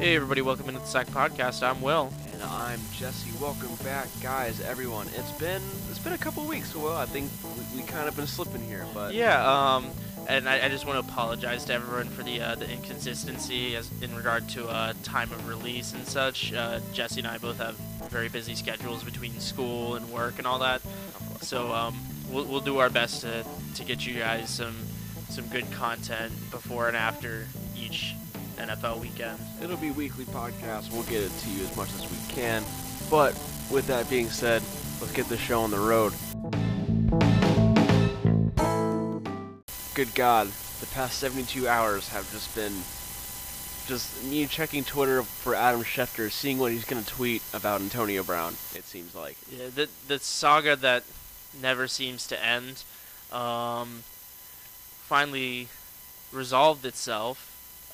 Hey everybody, welcome into the Sack Podcast. I'm Will. And I'm Jesse. Welcome back, guys, everyone. It's been it's been a couple weeks. Well, I think we, we kind of been slipping here, but Yeah, um, and I, I just want to apologize to everyone for the uh, the inconsistency as in regard to uh, time of release and such. Uh, Jesse and I both have very busy schedules between school and work and all that, so um, we'll, we'll do our best to, to get you guys some some good content before and after each NFL weekend. it'll be weekly podcast. We'll get it to you as much as we can. But with that being said, let's get the show on the road. Good God, the past 72 hours have just been just me checking Twitter for Adam Schefter, seeing what he's gonna tweet about Antonio Brown. It seems like. Yeah, the the saga that never seems to end, um, finally resolved itself.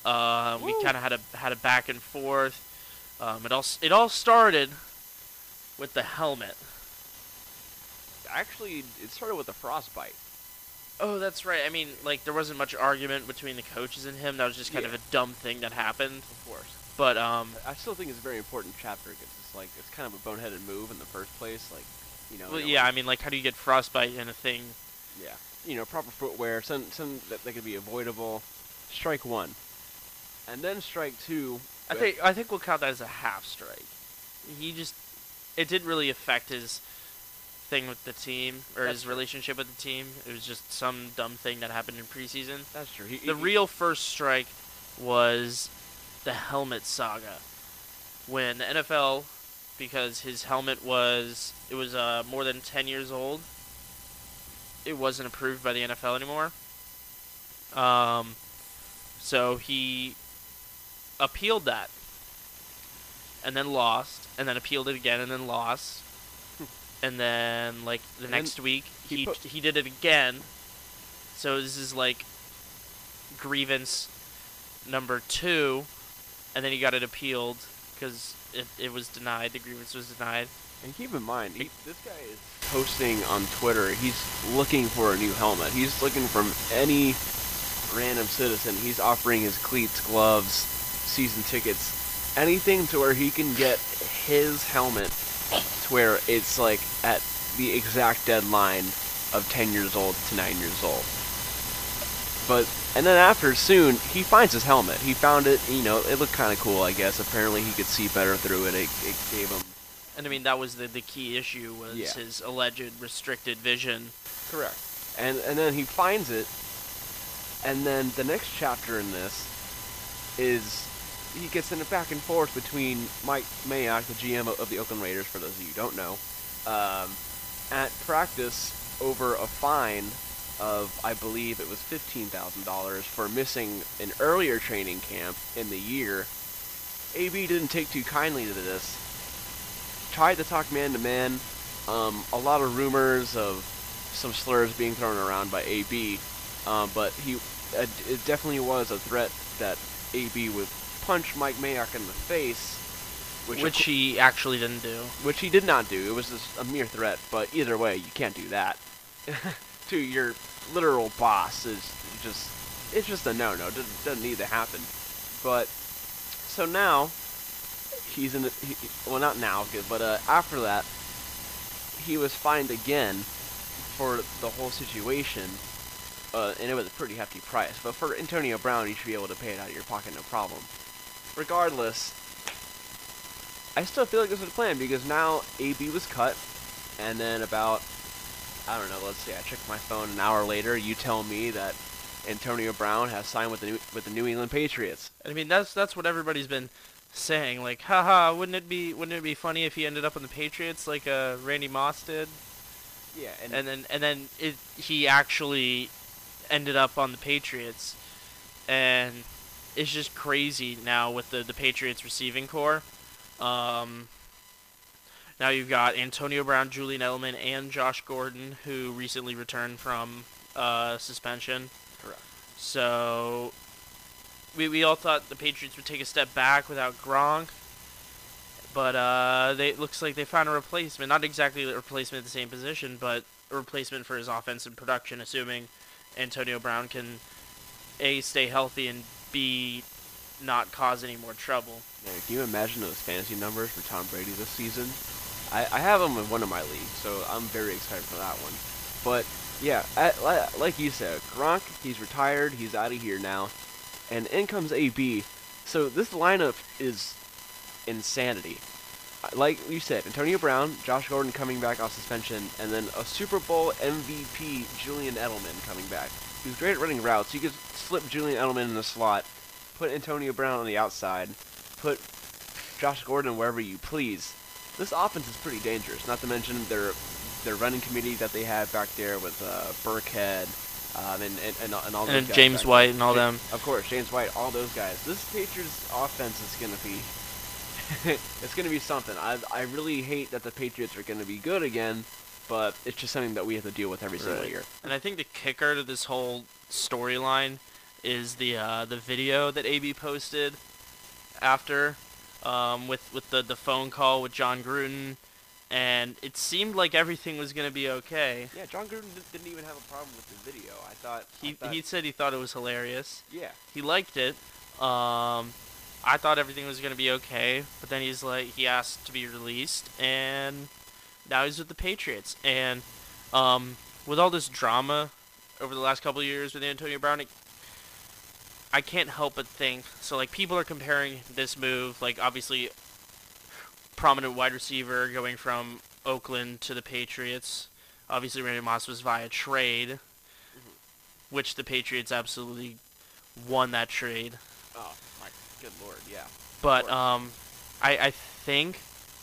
Uh, we kind of had a had a back and forth. Um, it all it all started with the helmet. Actually, it started with the frostbite. Oh, that's right. I mean, like there wasn't much argument between the coaches and him. That was just kind of a dumb thing that happened. Of course. But um, I still think it's a very important chapter because it's like it's kind of a boneheaded move in the first place. Like, you know. well, yeah. one- I mean, like, how do you get frostbite in a thing? yeah. You know, proper footwear, some some that, that could be avoidable. Strike one, and then strike two. I think I think we'll count that as a half strike. He just it didn't really affect his thing with the team or That's his true. relationship with the team. It was just some dumb thing that happened in preseason. that's true. He, The he- real first strike was the helmet saga. When the NFL because his helmet was it was uh, more than 10 years old. It wasn't approved by the NFL anymore. Um so he appealed that and then lost and then appealed it again and then lost and then like the And next week he he put- he did it again so this is like grievance number two and then he got it appealed because it, it was denied the grievance was denied And keep in mind, he, this guy is posting on Twitter. He's looking for a new helmet. He's looking from any random citizen. He's offering his cleats, gloves, season tickets, anything to where he can get his helmet to where it's like at the exact deadline of 10 years old to 9 years old. But and then after soon he finds his helmet. He found it, you know, it looked kind of cool, I guess. Apparently he could see better through it. It, it gave him and i mean that was the, the key issue was Yeah. his alleged restricted vision Correct. And and then he finds it, and then the next chapter in this is he gets in a back and forth between Mike Mayock, the GM of the Oakland Raiders, for those of you who don't know, um, at practice over a fine of I believe it was fifteen thousand dollars for missing an earlier training camp in the year. AB didn't take too kindly to this. Tried to talk man to man. Um, a lot of rumors of some slurs being thrown around by AB, uh, but he uh, it definitely was a threat that AB would punch Mike Mayock in the face, which which, he actually didn't do which he did not do. It was just a mere threat, but either way, you can't do that to your literal boss. Is just it's just a no-no. Doesn't, doesn't need to happen. But so now he's in. The, he, well, not now, but uh, after that, he was fined again for the whole situation. Uh, and it was a pretty hefty price. But for Antonio Brown, you should be able to pay it out of your pocket, no problem. Regardless, I still feel like this was a plan because now AB was cut, and then about I don't know. Let's see. I checked my phone an hour later. You tell me that Antonio Brown has signed with the New, with the New England Patriots. I mean, that's that's what everybody's been saying. Like, haha, wouldn't it be wouldn't it be funny if he ended up on the Patriots like uh, Randy Moss did? Yeah, and, And then and then it, he actually ended up on the Patriots, and it's just crazy now with the the Patriots receiving corps. Um, now you've got Antonio Brown, Julian Edelman, and Josh Gordon, who recently returned from uh, suspension. correct. So we, we all thought the Patriots would take a step back without Gronk, but uh, they it looks like they found a replacement. Not exactly a replacement at the same position, but a replacement for his offensive production, assuming Antonio Brown can a stay healthy and b not cause any more trouble. Man, can you imagine those fantasy numbers for Tom Brady this season? I, I have him in one of my leagues, so I'm very excited for that one. But yeah, at, like you said, Gronk, he's retired, he's out of here now, and in comes AB. So this lineup is insanity. Like you said, Antonio Brown, Josh Gordon coming back off suspension, and then a Super Bowl MVP Julian Edelman coming back. He's great at running routes. You could slip Julian Edelman in the slot, put Antonio Brown on the outside, put Josh Gordon wherever you please. This offense is pretty dangerous. Not to mention their their running committee that they have back there with uh, Burkhead um, and, and, and and all those And guys James White and all them. Of course, James White, all those guys. This Patriots offense is gonna be it's gonna be something. I I really hate that the Patriots are gonna be good again, but it's just something that we have to deal with every single Right. year. And I think the kicker to this whole storyline is the uh, the video that AB posted after um, with with the, the phone call with Jon Gruden, and it seemed like everything was gonna be okay. Yeah, Jon Gruden didn't even have a problem with the video. I thought I He thought- he said he thought it was hilarious. yeah. He liked it. Um, I thought everything was gonna be okay, but then he's like he asked to be released, and now he's with the Patriots. And um, with all this drama over the last couple of years with Antonio Brown, it, I can't help but think. So like people are comparing this move, like obviously prominent wide receiver going from Oakland to the Patriots. Obviously, Randy Moss was via trade, which the Patriots absolutely won that trade. Oh my good lord, yeah. But um, I I think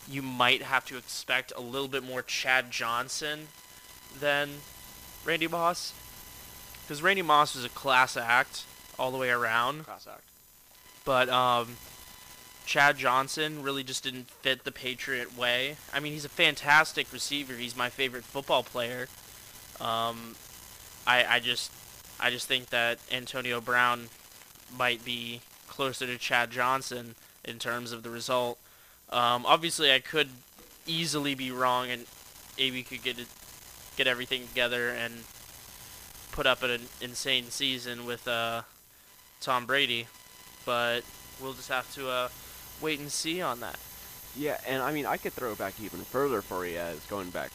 you might have to expect a little bit more Chad Johnson than Randy Moss, because Randy Moss was a class act all the way around. Cross act. But um, Chad Johnson really just didn't fit the Patriot way. I mean, he's a fantastic receiver. He's my favorite football player. Um, I I just I just think that Antonio Brown might be closer to Chad Johnson in terms of the result. Um, obviously, I could easily be wrong, and AB could get it, get everything together and put up an insane season with uh, Tom Brady. But we'll just have to uh, wait and see on that. Yeah, and I mean I could throw back even further for you as going back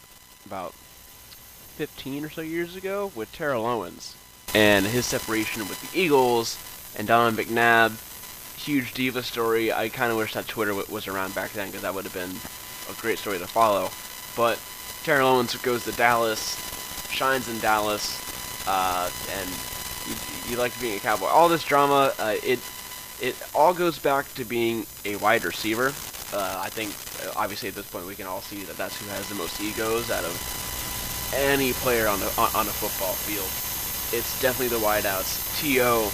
about 15 or so years ago with Terrell Owens and his separation with the Eagles and Don McNabb. Huge diva story. I kind of wish that Twitter was around back then because that would have been a great story to follow. But Terrell Owens goes to Dallas, shines in Dallas, uh, and you, you like being a cowboy. All this drama, uh, it it all goes back to being a wide receiver. Uh, I think uh, obviously at this point we can all see that that's who has the most egos out of any player on the on, on a football field. It's definitely the wideouts. T.O.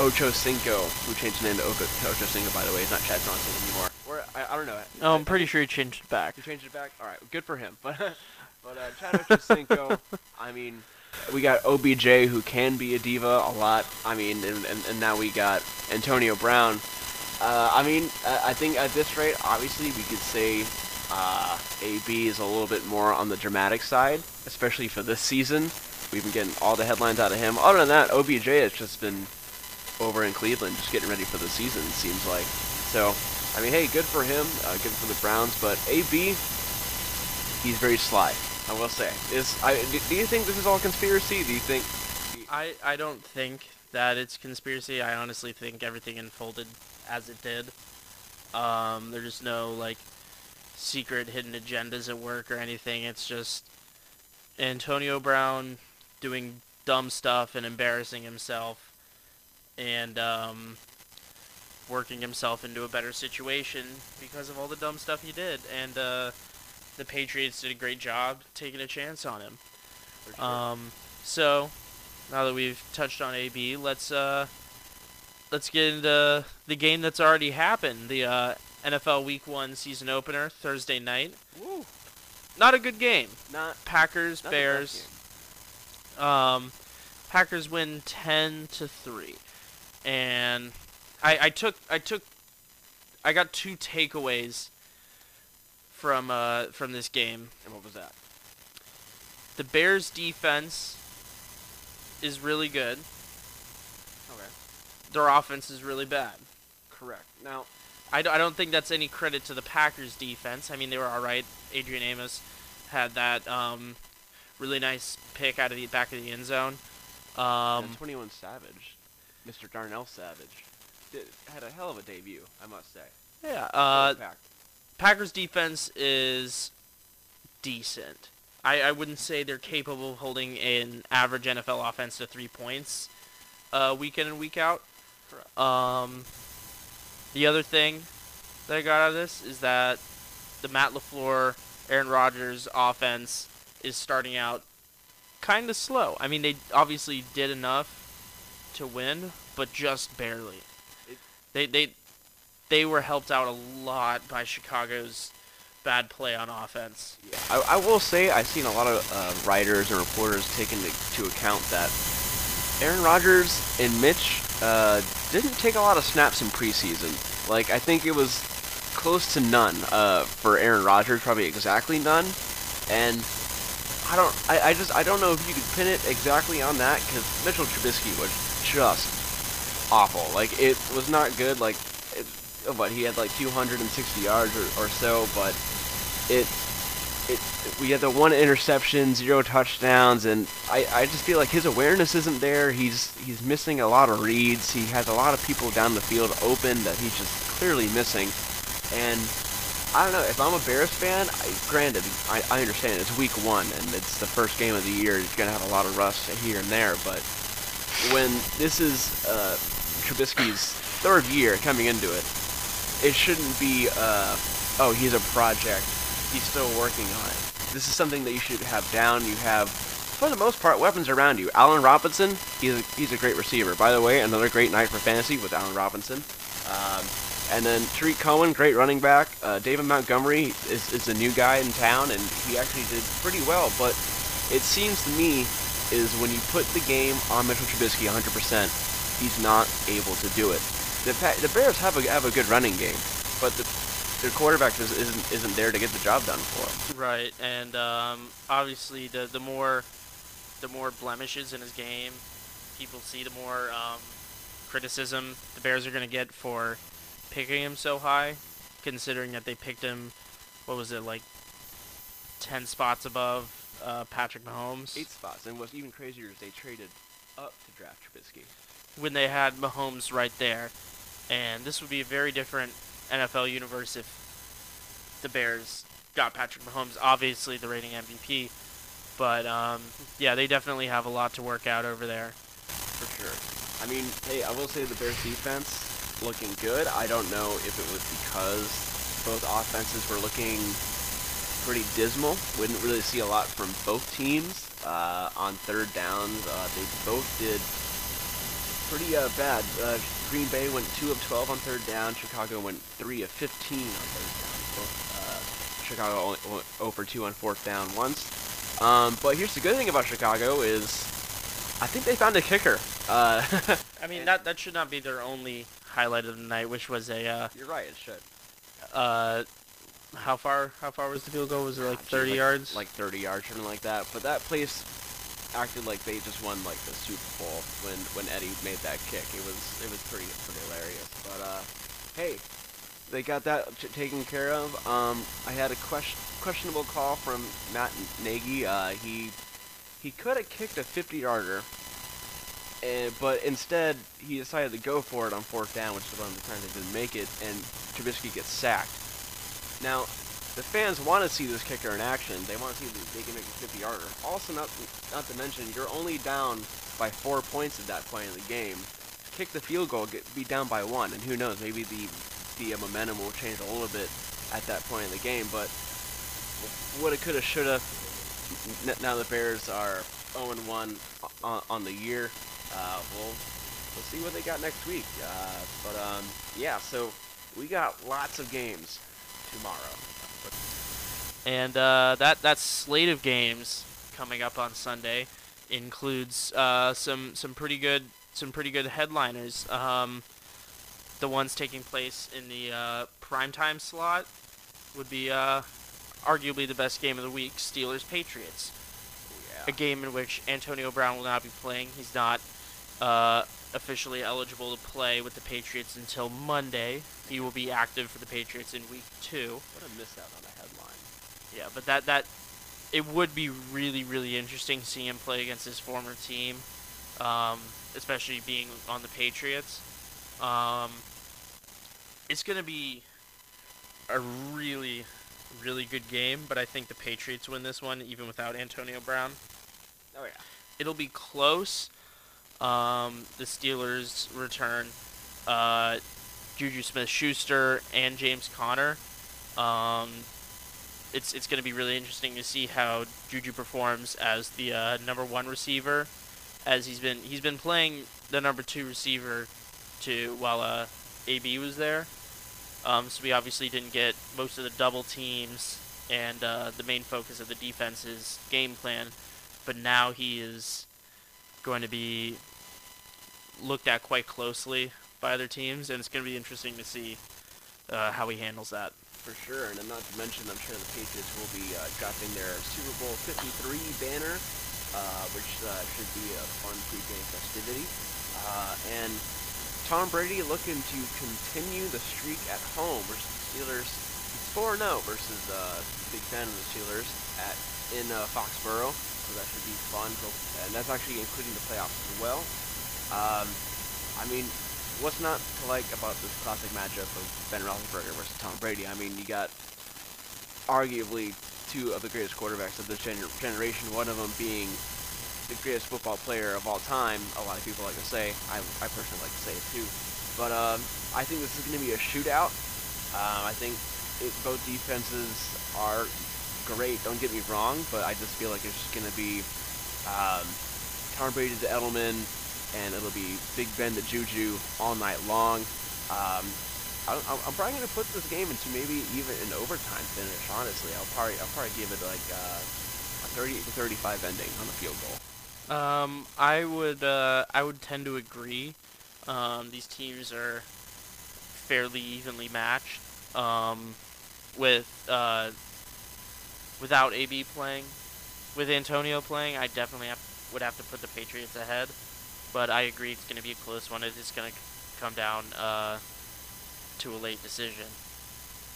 Ocho Cinco, who changed the name to Ocho, Ocho Cinco, by the way, he's not Chad Johnson anymore. Or I, I don't know. Oh, I- I'm pretty sure he changed it back. you changed it back. All right, good for him. But but uh, Chad Ochocinco, I mean, we got OBJ who can be a diva a lot. I mean, and, and, and now we got Antonio Brown. Uh, I mean, I I think at this rate, obviously, we could say uh, AB is a little bit more on the dramatic side, especially for this season. We've been getting all the headlines out of him. Other than that, OBJ has just been over in Cleveland, just getting ready for the season. It seems like. So, I mean, hey, good for him. Uh, good for the Browns. But AB, he's very sly. I will say. Is I do, do you think this is all conspiracy? Do you think? I, I don't think that it's conspiracy. I honestly think everything unfolded as it did. Um, there's no like secret hidden agendas at work or anything. It's just Antonio Brown doing dumb stuff and embarrassing himself and um, working himself into a better situation because of all the dumb stuff he did. And uh, the Patriots did a great job taking a chance on him. Sure? Um, so now that we've touched on AB, let's uh, let's get into the game that's already happened. The uh, NFL Week One season opener Thursday night. Woo. Not a good game. Not Packers not Bears. Um, Packers win ten to three, and I, I took I took I got two takeaways from uh, from this game. And what was that? The Bears defense is really good. Okay. Their offense is really bad. Correct. Now, I, d- I don't think that's any credit to the Packers defense. I mean, they were all right. Adrian Amos had that um, really nice pick out of the back of the end zone. Um, and 21 Savage, Mr. Darnell Savage, did, had a hell of a debut, I must say. yeah, uh, Packers defense is decent. I, I wouldn't say they're capable of holding an average NFL offense to three points uh, week in and week out. Correct. Um, the other thing that I got out of this is that the Matt LaFleur, Aaron Rodgers offense is starting out kind of slow. I mean, they obviously did enough to win, but just barely. They they they were helped out a lot by Chicago's bad play on offense. Yeah, I, I will say I've seen a lot of uh, writers and reporters take into to account that Aaron Rodgers and Mitch uh, didn't take a lot of snaps in preseason. Like I think it was close to none uh, for Aaron Rodgers, probably exactly none. And I don't, I, I just, I don't know if you could pin it exactly on that because Mitchell Trubisky was just awful. Like it was not good. Like it, he had like 260 yards or, or so, but it it we had the one interception, zero touchdowns, and I, I just feel like his awareness isn't there. He's he's missing a lot of reads. He has a lot of people down the field open that he's just clearly missing. And I don't know if I'm a Bears fan. I, granted, I, I understand it's week one and it's the first game of the year. He's gonna have a lot of rust here and there, but when this is uh, Trubisky's third year coming into it, it shouldn't be, uh, oh, he's a project. He's still working on it. This is something that you should have down. You have, for the most part, weapons around you. Allen Robinson, he's a, he's a great receiver. By the way, another great night for fantasy with Allen Robinson. Um, and then Tarik Cohen, great running back. Uh, David Montgomery is, is a new guy in town, and he actually did pretty well. But it seems to me is when you put the game on Mitchell Trubisky 100%, he's not able to do it. The, the Bears have a have a good running game, but the their quarterback is, isn't isn't there to get the job done for them. Right, and um, obviously the the more the more blemishes in his game, people see the more um, criticism the Bears are going to get for picking him so high, considering that they picked him, what was it like, ten spots above uh, Patrick Mahomes Eight spots, and what's even crazier is they traded up to draft Trubisky. when they had Mahomes right there, and this would be a very different NFL universe if the Bears got Patrick Mahomes, obviously the reigning MVP. But um, yeah, they definitely have a lot to work out over there. for sure. I mean, hey, I will say the Bears defense looking good. I don't know if it was because both offenses were looking pretty dismal. We didn't really see a lot from both teams uh, on third downs. Uh, they both did pretty uh, bad. Uh, Green Bay went two of 12 on third down. Chicago went three of 15 on third down. Both, uh, Chicago only went 0 for 2 on fourth down once. Um, but here's the good thing about Chicago is I think they found a kicker. Uh, I mean, that that should not be their only highlight of the night, which was a uh, You're right. It should. How far how far was the field goal? Was it like 30 yards? Like 30 yards, something like that. But that place acted like they just won like the Super Bowl when when Eddy made that kick. It was it was pretty pretty hilarious. But uh, hey, they got that taken care of. Um, I had a question questionable call from Matt Nagy. Uh, he he could have kicked a 50 yarder. And, but instead, he decided to go for it on fourth down, which is one of the times they didn't make it, and Trubisky gets sacked. Now, the fans want to see this kicker in action. They want to see that they can make a 50 yarder. Also, not not to mention, you're only down by four points at that point in the game. Kick the field goal, get be down by one, and who knows? Maybe the the uh, momentum will change a little bit at that point in the game. But what it coulda, shoulda. Now the Bears are 0 1 on, on the year. Uh, we'll we'll see what they got next week. Uh, but um, yeah, so we got lots of games tomorrow. And uh, that that slate of games coming up on Sunday includes uh, some some pretty good some pretty good headliners. Um, the ones taking place in the uh, primetime slot would be uh, arguably the best game of the week: Steelers Patriots. Oh, A game in which Antonio Brown will not be playing. He's not uh, officially eligible to play with the Patriots until Monday. He will be active for the Patriots in week two. What a miss out on a headline. Yeah, but that that it would be really really interesting to see him play against his former team, um, especially being on the Patriots. Um, it's gonna be a really really good game, but I think the Patriots win this one even without Antonio Brown. Oh yeah. It'll be close. Um, the Steelers return uh, Juju Smith-Schuster and James Conner. Um, it's it's going to be really interesting to see how Juju performs as the uh, number one receiver, as he's been he's been playing the number two receiver, to while uh, AB was there. Um, so we obviously didn't get most of the double teams and uh, the main focus of the defense's game plan, but now he is going to be looked at quite closely by other teams, and it's going to be interesting to see uh, how he handles that. For sure, and not to mention, I'm sure the Patriots will be uh, dropping their Super Bowl 53 banner, uh, which uh, should be a fun pre-game festivity. Uh, and Tom Brady looking to continue the streak at home versus the Steelers. He's 4-0 versus uh, big fan of the Steelers at in Foxborough, so that should be fun. And that's actually including the playoffs as well. Um, I mean, what's not to like about this classic matchup of Ben Roethlisberger versus Tom Brady? I mean, you got arguably two of the greatest quarterbacks of this gener- generation. One of them being the greatest football player of all time. A lot of people like to say. I, I personally like to say it too. But um, I think this is going to be a shootout. Uh, I think it, both defenses are great. Don't get me wrong, but I just feel like it's just going to be um, Tom Brady to Edelman, and it'll be Big Ben to Juju all night long. Um, I, am probably gonna put this game into maybe even an overtime finish. Honestly, I'll probably I'll probably give it like uh, a 30 to 35 ending on the field goal. Um, I would uh, I would tend to agree. Um, these teams are fairly evenly matched. Um, with uh, without AB playing, with Antonio playing, I definitely have, would have to put the Patriots ahead. But I agree it's going to be a close one. It is going to come down uh, to a late decision.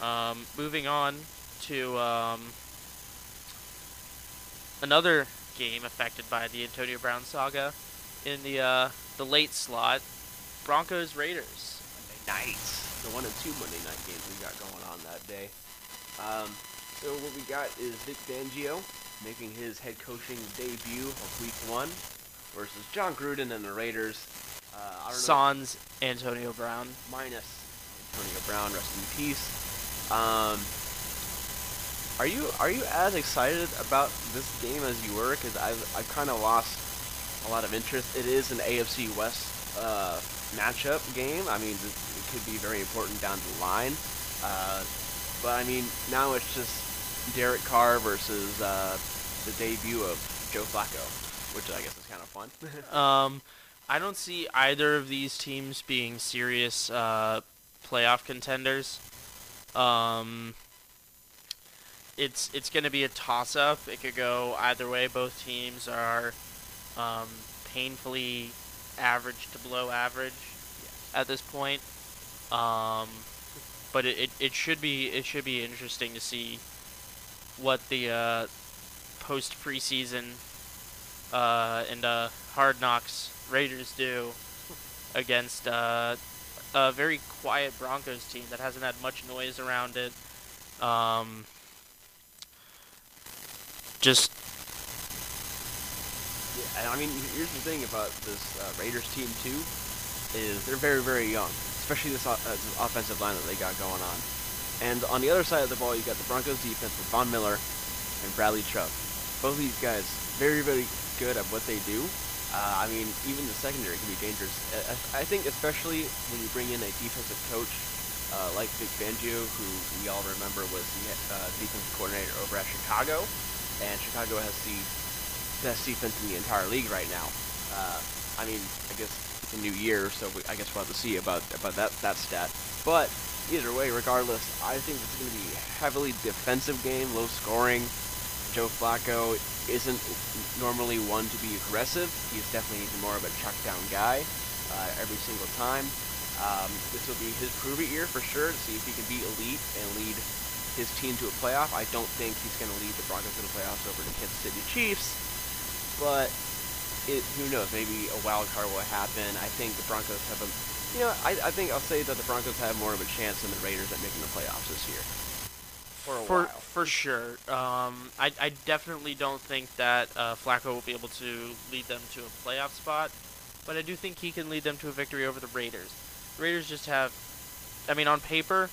Um, moving on to um, another game affected by the Antonio Brown saga in the uh, the late slot, Broncos Raiders. Monday the one and two Monday night games we got going on that day. Um, so what we got is Vic Fangio making his head coaching debut of Week One versus Jon Gruden and the Raiders. Uh, Sans Antonio Brown. Minus Antonio Brown, rest in peace. Um, are you are you as excited about this game as you were? Because I've I kind of lost a lot of interest. It is an AFC West uh, matchup game. I mean, it could be very important down the line. Uh, but I mean, now it's just Derek Carr versus uh, the debut of Joe Flacco which I guess is kind of fun. um, I don't see either of these teams being serious uh, playoff contenders. Um, it's it's going to be a toss-up. It could go either way. Both teams are um, painfully average to below average at this point. Um, but it, it, it should be it should be interesting to see what the uh, post preseason uh, and uh, Hard Knocks Raiders do against uh, a very quiet Broncos team that hasn't had much noise around it. Um, just. Yeah, I mean, here's the thing about this uh, Raiders team too, is they're very, very young, especially this, uh, this offensive line that they got going on. And on the other side of the ball, you got the Broncos defense with Von Miller and Bradley Chubb. Both of these guys, very, very good at what they do. Uh, I mean, even the secondary can be dangerous. I, I think especially when you bring in a defensive coach uh, like Vic Fangio, who we all remember was the uh, defensive coordinator over at Chicago, and Chicago has the best defense in the entire league right now. Uh, I mean, I guess it's a new year, so we, I guess we'll have to see about about that that stat. But either way, regardless, I think it's going to be a heavily defensive game, low scoring. Joe Flacco isn't normally one to be aggressive. He's definitely more of a chuck down guy. uh, every single time. Um, this will be his prove it year for sure to see if he can beat elite and lead his team to a playoff. I don't think he's going to lead the Broncos to the playoffs over the Kansas City Chiefs, but it, who knows? Maybe a wild card will happen. I think the Broncos have a, you know, I, I think I'll say that the Broncos have more of a chance than the Raiders at making the playoffs this year. For a for while. for sure. Um, I I definitely don't think that uh, Flacco will be able to lead them to a playoff spot, but I do think he can lead them to a victory over the Raiders. The Raiders just have, I mean, on paper,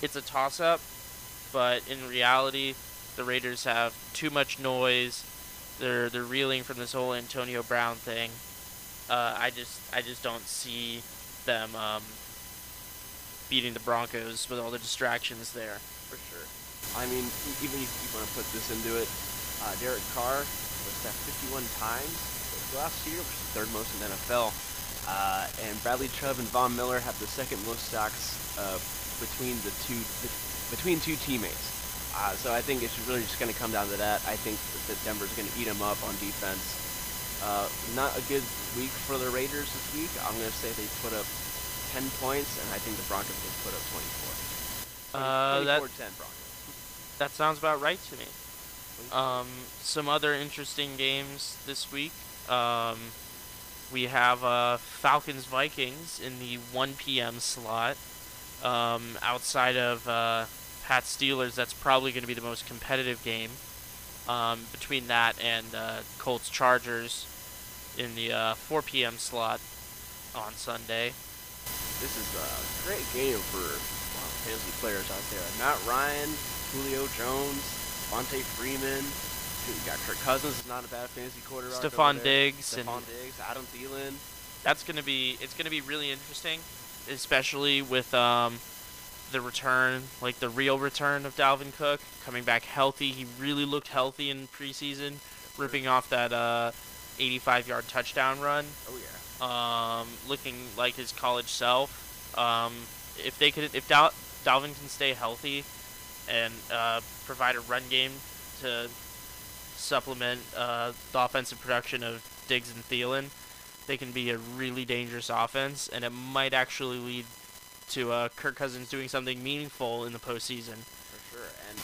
it's a toss-up, but in reality, the Raiders have too much noise. They're they're reeling from this whole Antonio Brown thing. Uh, I just I just don't see them um, beating the Broncos with all the distractions there. For sure. I mean, even if you want to put this into it, uh, Derek Carr was sacked 51 times last year, which is the third most in the NFL. Uh, and Bradley Chubb and Von Miller have the second most sacks uh, between the two between two teammates. Uh, so I think it's really just going to come down to that. I think that Denver's going to eat them up on defense. Uh, not a good week for the Raiders this week. I'm going to say they put up 10 points, and I think the Broncos will put up 24. Uh, that 24-10 Broncos. that sounds about right to me. Um, some other interesting games this week. Um, we have uh, Falcons Vikings in the 1 p.m. slot. Um, outside of uh, Pat Steelers, that's probably going to be the most competitive game. Um, between that and uh, Colts Chargers in the uh, 4 p.m. slot on Sunday. This is a great game for well, fantasy players out there. Matt Ryan, Julio Jones, Fonte Freeman. Dude, you got Kirk Cousins is not a bad fantasy quarterback. Stefon. Diggs and Stefon Diggs, Adam Thielen. that's gonna be it's gonna be really interesting, especially with um, the return, like the real return of Dalvin Cook coming back healthy. He really looked healthy in preseason, ripping off that uh, 85-yard touchdown run, Oh yeah. um, looking like his college self. Um, if they could, if Dal- Dalvin can stay healthy and uh, provide a run game to supplement uh, the offensive production of Diggs and Thielen, they can be a really dangerous offense, and it might actually lead to uh, Kirk Cousins doing something meaningful in the postseason. For sure, and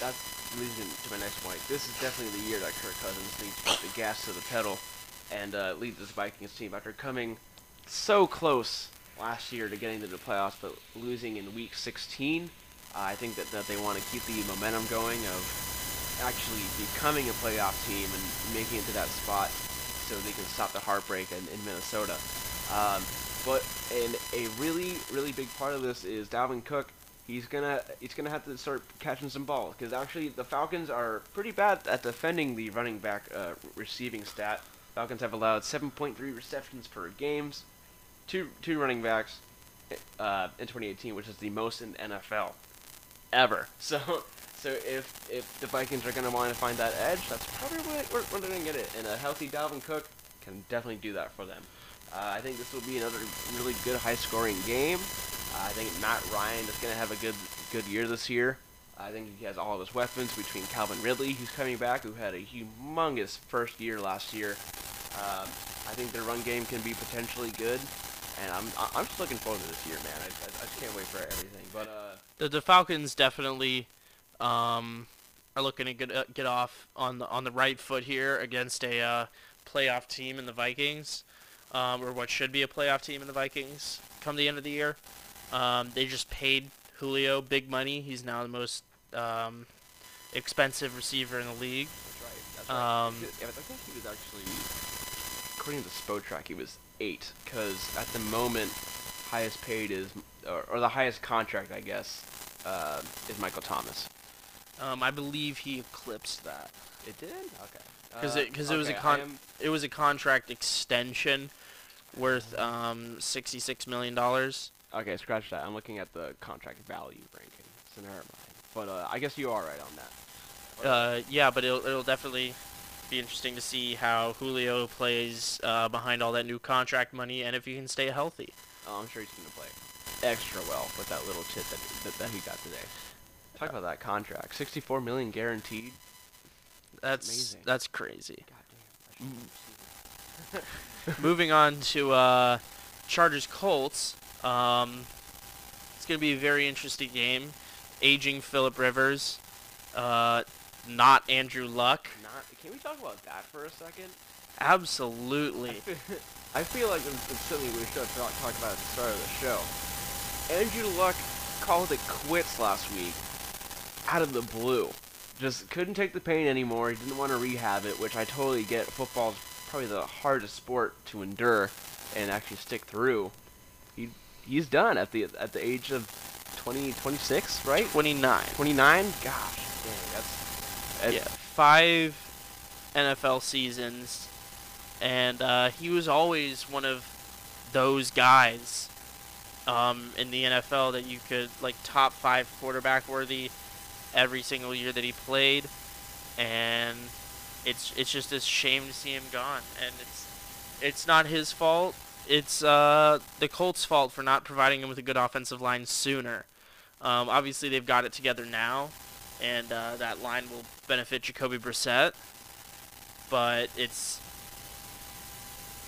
that leads into my next point. This is definitely the year that Kirk Cousins needs to put the gas to the pedal and uh, lead this Vikings team after coming so close last year to getting to the playoffs, but losing in Week 16. Uh, I think that, that they want to keep the momentum going of actually becoming a playoff team and making it to that spot so they can stop the heartbreak in, in Minnesota. Um, but and a really really big part of this is Dalvin Cook. He's gonna he's gonna have to start catching some balls because actually the Falcons are pretty bad at defending the running back uh, receiving stat. Falcons have allowed 7.3 receptions per games, two two running backs uh, in 2018, which is the most in NFL ever. So so if if the Vikings are gonna want to find that edge, that's probably where, where, they're gonna get it. And a healthy Dalvin Cook can definitely do that for them. Uh, I think this will be another really good high-scoring game. I think Matt Ryan is going to have a good good year this year. I think he has all of his weapons between Calvin Ridley, who's coming back, who had a humongous first year last year. Um, I think their run game can be potentially good, and I'm I'm just looking forward to this year, man. I, I, I just can't wait for everything. But uh, The, the Falcons definitely um, are looking to get uh, get off on the on the right foot here against a uh, playoff team in the Vikings, um, or what should be a playoff team in the Vikings come the end of the year. Um, they just paid Julio big money. He's now the most um, expensive receiver in the league. that's right. That's right. Um, yeah, I think he was actually, according to the Spotrac, he was eight. Because at the moment, highest paid is, or, or the highest contract, I guess, uh, is Michael Thomas. Um, I believe he eclipsed that. It did? Okay. 'Cause Uh, it- 'cause it was a con- am- It was a contract extension worth um, sixty-six million dollars. Okay, scratch that. I'm looking at the contract value ranking. So never mind. But uh, I guess you are right on that. Uh, yeah, but it'll, it'll definitely be interesting to see how Julio plays uh, behind all that new contract money and if he can stay healthy. Oh, I'm sure he's going to play extra well with that little chip that, that, that he got today. Talk about that contract. 64 million guaranteed. That's amazing. that's crazy. God damn. Moving on to uh, Chargers Colts. Um, it's going to be a very interesting game. Aging Philip Rivers, uh, not Andrew Luck. Not. Can we talk about that for a second? Absolutely. I feel like it's, something we should have talked talk about at the start of the show. Andrew Luck called it quits last week, out of the blue. Just couldn't take the pain anymore. He didn't want to rehab it, which I totally get. Football's probably the hardest sport to endure and actually stick through. He he's done at the at the age of 20, 26, right? 29. 29. Gosh, dang, that's, that's Yeah, five NFL seasons, and uh, he was always one of those guys um, in the NFL that you could like top five quarterback worthy every single year that he played, and it's it's just a shame to see him gone, and it's it's not his fault. It's uh, the Colts' fault for not providing him with a good offensive line sooner. Um, obviously, they've got it together now, and uh, that line will benefit Jacoby Brissett. But it's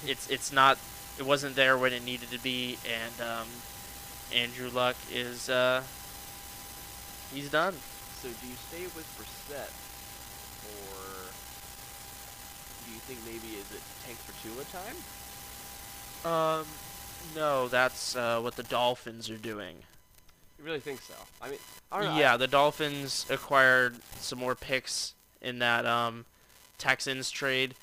it's it's not it wasn't there when it needed to be, and um, Andrew Luck is uh, he's done. So do you stay with Brissett, or do you think maybe is it tank for Tua time? Um, no, that's uh, what the Dolphins are doing. You really think so? I mean, I don't know. Yeah, the Dolphins acquired some more picks in that um, Texans trade,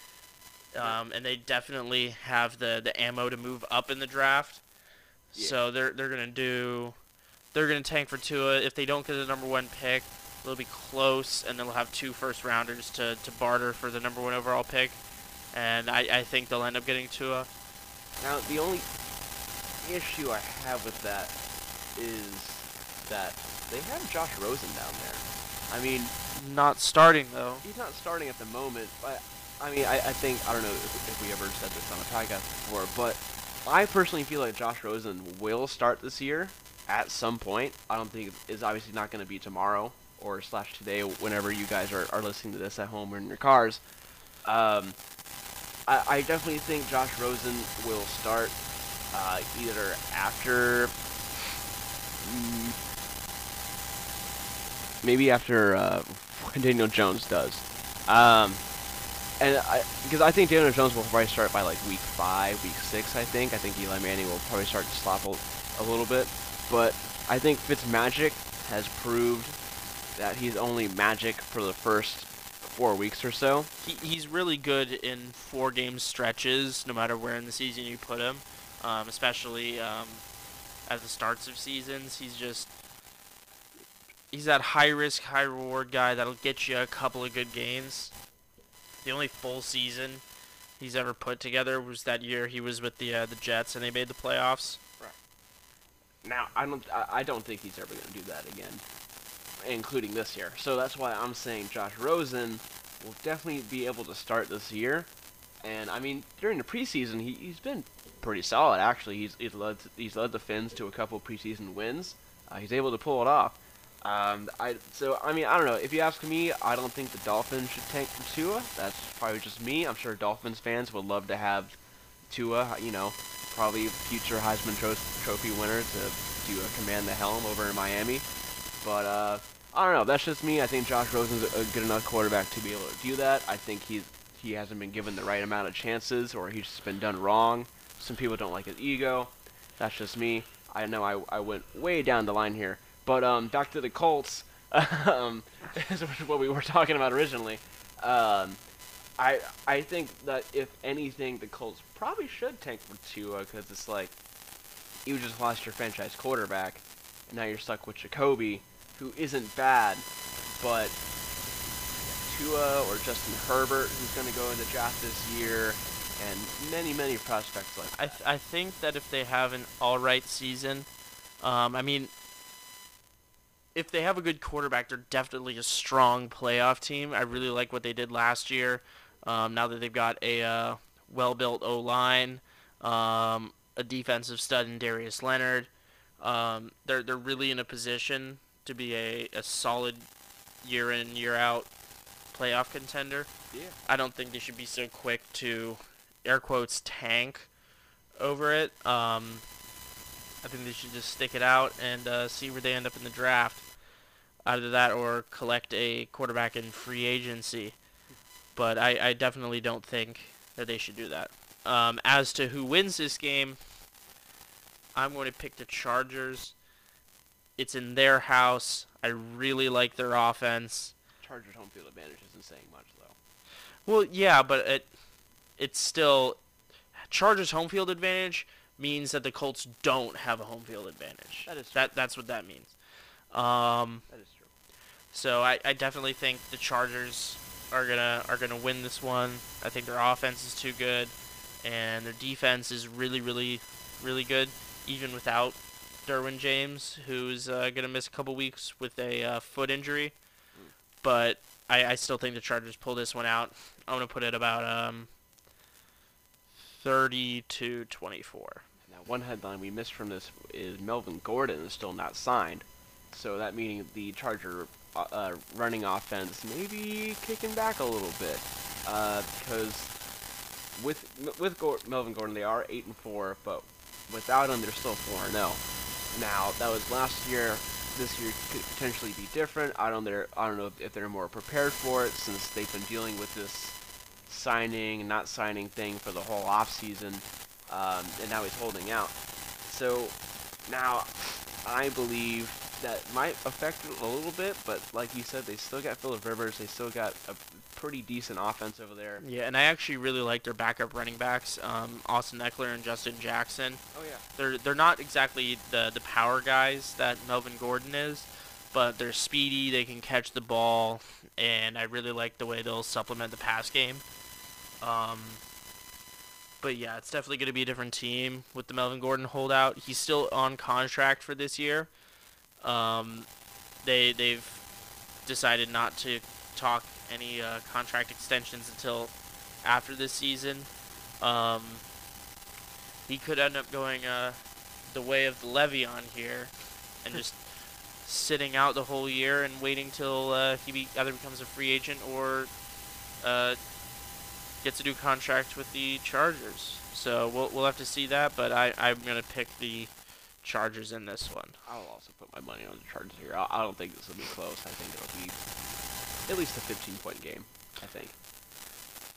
um, and they definitely have the, the ammo to move up in the draft. Yeah. So they're they're gonna do, they're gonna tank for Tua. If they don't get the number one pick, they'll be close, and they'll have two first rounders to, to barter for the number one overall pick. And I, I think they'll end up getting Tua. Now the only issue I have with that is that they have Josh Rosen down there. I mean, Not starting though. he's not starting at the moment, but I mean, I, I think I don't know if, if we ever said this on a podcast before, but I personally feel like Josh Rosen will start this year at some point. I don't think it's obviously not going to be tomorrow or slash today, whenever you guys are, are listening to this at home or in your cars. Um, I, I definitely think Josh Rosen will start uh, either after. mm, maybe after uh, Daniel Jones does. Um, and I, because I think Daniel Jones will probably start by like week five, week six. I think. I think Eli Manning will probably start to slop a, a little bit, but I think Fitzmagic has proved that he's only magic for the first four weeks or so. he, he's really good in four game stretches, no matter where in the season you put him. Um, especially um, at the starts of seasons, he's just he's that high risk, high reward guy that'll get you a couple of good games. The only full season he's ever put together was that year he was with the uh, the Jets and they made the playoffs. Right. Now I don't I, I don't think he's ever going to do that again, including this year. So that's why I'm saying Josh Rosen will definitely be able to start this year. And I mean, during the preseason, he, he's been pretty solid. Actually, he's he's led he's led the Finns to a couple preseason wins. Uh, he's able to pull it off. Um, I so I mean I don't know. If you ask me, I don't think the Dolphins should tank Tua. That's probably just me. I'm sure Dolphins fans would love to have Tua. You know, probably future Heisman tro- Trophy winner to to uh, command the helm over in Miami. But uh, I don't know. That's just me. I think Josh Rosen's a, good enough quarterback to be able to do that. I think he's he hasn't been given the right amount of chances, or he's just been done wrong. Some people don't like his ego. That's just me. I know I, I went way down the line here. But um, back to the Colts, um, is what we were talking about originally. Um, I I think that if anything, the Colts probably should tank for Tua because it's like you just lost your franchise quarterback, and now you're stuck with Jacoby, who isn't bad, but Tua or Justin Herbert, who's going to go in the draft this year, and many many prospects like I, th- I think that if they have an all right season, um, I mean, if they have a good quarterback, they're definitely a strong playoff team. I really like what they did last year. Um, now that they've got a uh, well-built O line, um, a defensive stud in Darius Leonard, um, they're they're really in a position to be a, a solid year in year out playoff contender. yeah. I don't think they should be so quick to air quotes tank over it. Um, I think they should just stick it out and uh, see where they end up in the draft. Either that or collect a quarterback in free agency. But I, I definitely don't think that they should do that. Um, as to who wins this game, I'm going to pick the Chargers. It's in their house. I really like their offense. Chargers home field advantage isn't saying much though. Well, yeah, but it it's still Chargers home field advantage means that the Colts don't have a home field advantage. That is true. that that's what that means. Um, That is true. so I, I definitely think the Chargers are gonna are gonna win this one. I think their offense is too good, and their defense is really really really good, even without Derwin James, who's uh, gonna miss a couple weeks with a uh, foot injury. But I, I still think the Chargers pull this one out. I'm gonna put it about um 30 to 24. Now, one headline we missed from this is Melvin Gordon is still not signed. So that meaning the Charger uh, uh, running offense may be kicking back a little bit. Because with with Melvin Gordon, they are eight and four, but without him, they're still four and zero. Now that was last year. This year could potentially be different. I don't. I don't know if they're more prepared for it since they've been dealing with this signing and not signing thing for the whole offseason, um, and now he's holding out. So now I believe that might affect it a little bit, but like you said, they still got Philip Rivers. They still got a pretty decent offense over there. Yeah, and I actually really like their backup running backs, um, Austin Ekeler and Justin Jackson. Oh yeah. They're they're not exactly the the power guys that Melvin Gordon is, but they're speedy. They can catch the ball, and I really like the way they'll supplement the pass game. Um, but yeah, it's definitely going to be a different team with the Melvin Gordon holdout. He's still on contract for this year. Um, they they've decided not to talk any uh, contract extensions until after this season. Um, he could end up going uh, the way of the Le'Veon here, and just sitting out the whole year and waiting till uh, he be- either becomes a free agent or uh, gets a new contract with the Chargers. So we'll we'll have to see that, but I I'm gonna pick the Chargers in this one. I'll also put my money on the Chargers here. I, I don't think this will be close. I think it'll be at least a 15 point game. I think.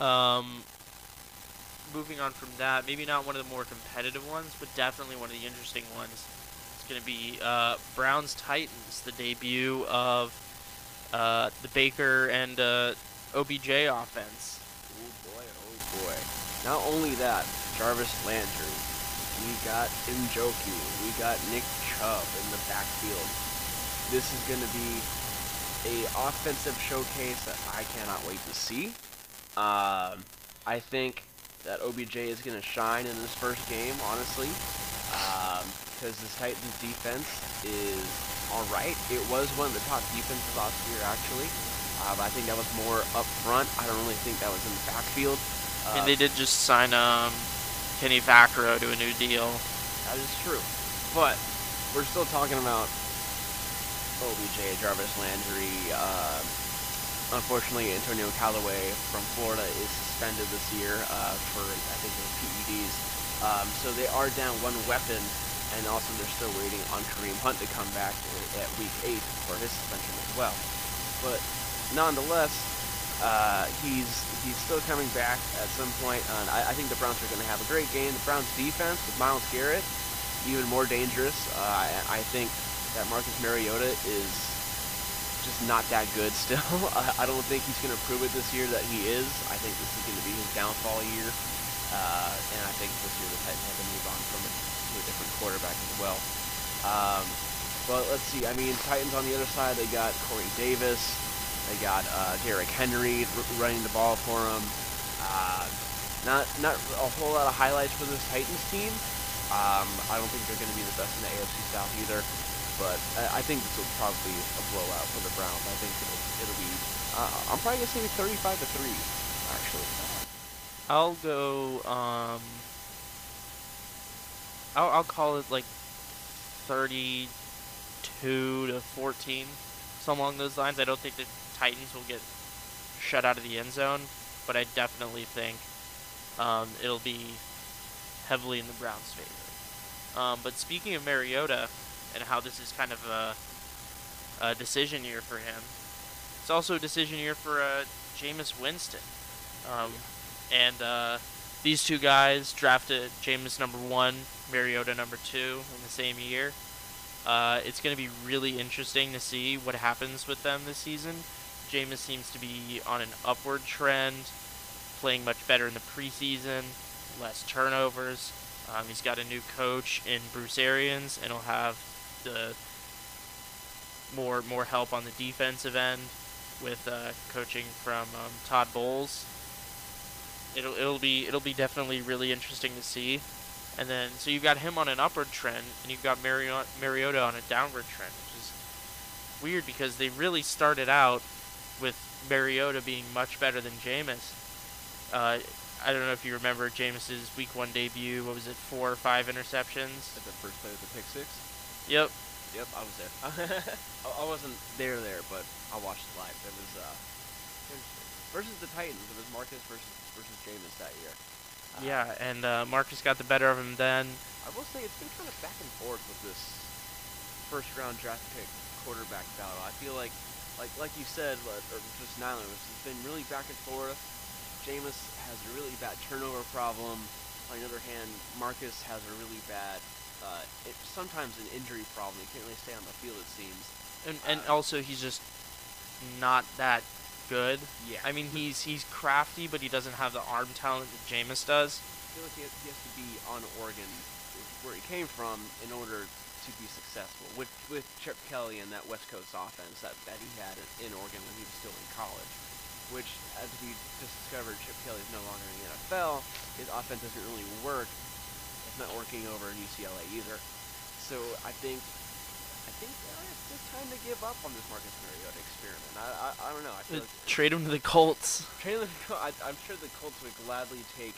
Um, moving on from that, maybe not one of the more competitive ones, but definitely one of the interesting ones. It's going to be uh, Browns Titans, the debut of uh, the Baker and uh, OBJ offense. Oh boy, oh boy. Not only that, Jarvis Landry. We got Njoku. We got Nick Chubb in the backfield. This is going to be a offensive showcase that I cannot wait to see. Um, I think that OBJ is going to shine in this first game, honestly, because this Titans defense is all right. It was one of the top defenses last year, actually. Uh, but I think that was more up front. I don't really think that was in the backfield. Uh, and they did just sign um, Kenny Vaccaro to a new deal. That is true. But we're still talking about OBJ, Jarvis Landry. Uh, unfortunately, Antonio Callaway from Florida is suspended this year uh, for, I think, those PEDs. Um, so they are down one weapon, and also they're still waiting on Kareem Hunt to come back at week eight for his suspension as well. But nonetheless, uh, he's he's still coming back at some point, and I, I think the Browns are going to have a great game. The Browns defense with Myles Garrett, even more dangerous. Uh, I, I think that Marcus Mariota is just not that good still. I, I don't think he's going to prove it this year that he is. I think this is going to be his downfall year, uh, and I think this year the Titans have to move on from to a different quarterback as well. Um, but let's see. I mean, Titans on the other side, they got Corey Davis. They got uh, Derrick Henry running the ball for them. Uh, not not a whole lot of highlights for this Titans team. Um, I don't think they're going to be the best in the AFC South either. But I, I think this will probably a blowout for the Browns. I think it'll, it'll be. Uh, I'm probably to say 35 to three. Actually. I'll go. Um, I'll I'll call it like thirty-two to fourteen, something along those lines. I don't think the Titans will get shut out of the end zone, but I definitely think um, it'll be heavily in the Browns' favor. Um, but speaking of Mariota and how this is kind of a, a decision year for him, it's also a decision year for uh, Jameis Winston. Um, and uh, these two guys drafted Jameis number one, Mariota number two in the same year. Uh, it's going to be really interesting to see what happens with them this season. Jameis seems to be on an upward trend, playing much better in the preseason, less turnovers. Um, he's got a new coach in Bruce Arians, and he'll have more more help on the defensive end with uh, coaching from um, Todd Bowles. It'll it'll be it'll be definitely really interesting to see. And then so you've got him on an upward trend, and you've got Mariota, Mariota on a downward trend, which is weird because they really started out with Mariota being much better than Jameis. Uh, I don't know if you remember Jameis's Week One debut. What was it? Four or five interceptions. At the first play of the pick six. Yep. Yep, I was there. I wasn't there there, but I watched it live. It was uh, versus the Titans. It was Marcus versus versus Jameis that year. Uh, Yeah, and uh, Marcus got the better of him then. I will say it's been kind of back and forth with this first round draft pick quarterback battle. I feel like, like like you said, or just Nyland, it's been really back and forth. Jameis has a really bad turnover problem. On the other hand, Marcus has a really bad, uh, it, sometimes an injury problem. He can't really stay on the field, it seems. And and Uh, also he's just not that good. Yeah. I mean he's he's crafty, but he doesn't have the arm talent that Jameis does. I feel like he has, he has to be on Oregon, where he came from, in order to be successful with with Chip Kelly and that West Coast offense that, that he had in, in Oregon when he was still in college. Which, as we just discovered, Chip Kelly is no longer in the NFL. His offense doesn't really work. It's not working over in UCLA either. So I think, I think uh, it's just time to give up on this Marcus Mariota experiment. I, I, I don't know. I feel Uh, like Trade him to the Colts. Traylon, Col- I, I'm sure the Colts would gladly take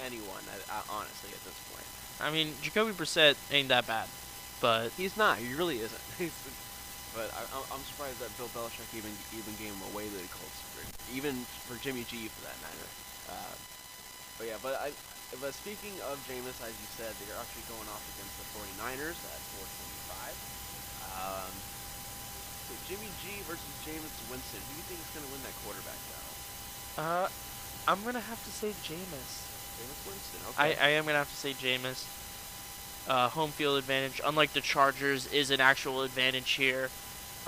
anyone. I, I, honestly, at this point, I mean Jacoby Brissett ain't that bad, but he's not. He really isn't. He's, but I, I'm- I'm surprised that Bill Belichick even even gave him away to the Colts, for, even for Jimmy G for that matter. Uh, but yeah, but I. But speaking of Jameis, as you said, they're actually going off against the 49ers at 425. Um, so Jimmy G versus Jameis Winston. Who do you think is going to win that quarterback battle? uh, I'm gonna have to say Jameis. Jameis Winston. I, Okay. I am gonna have to say Jameis. Uh, home field advantage, unlike the Chargers, is an actual advantage here.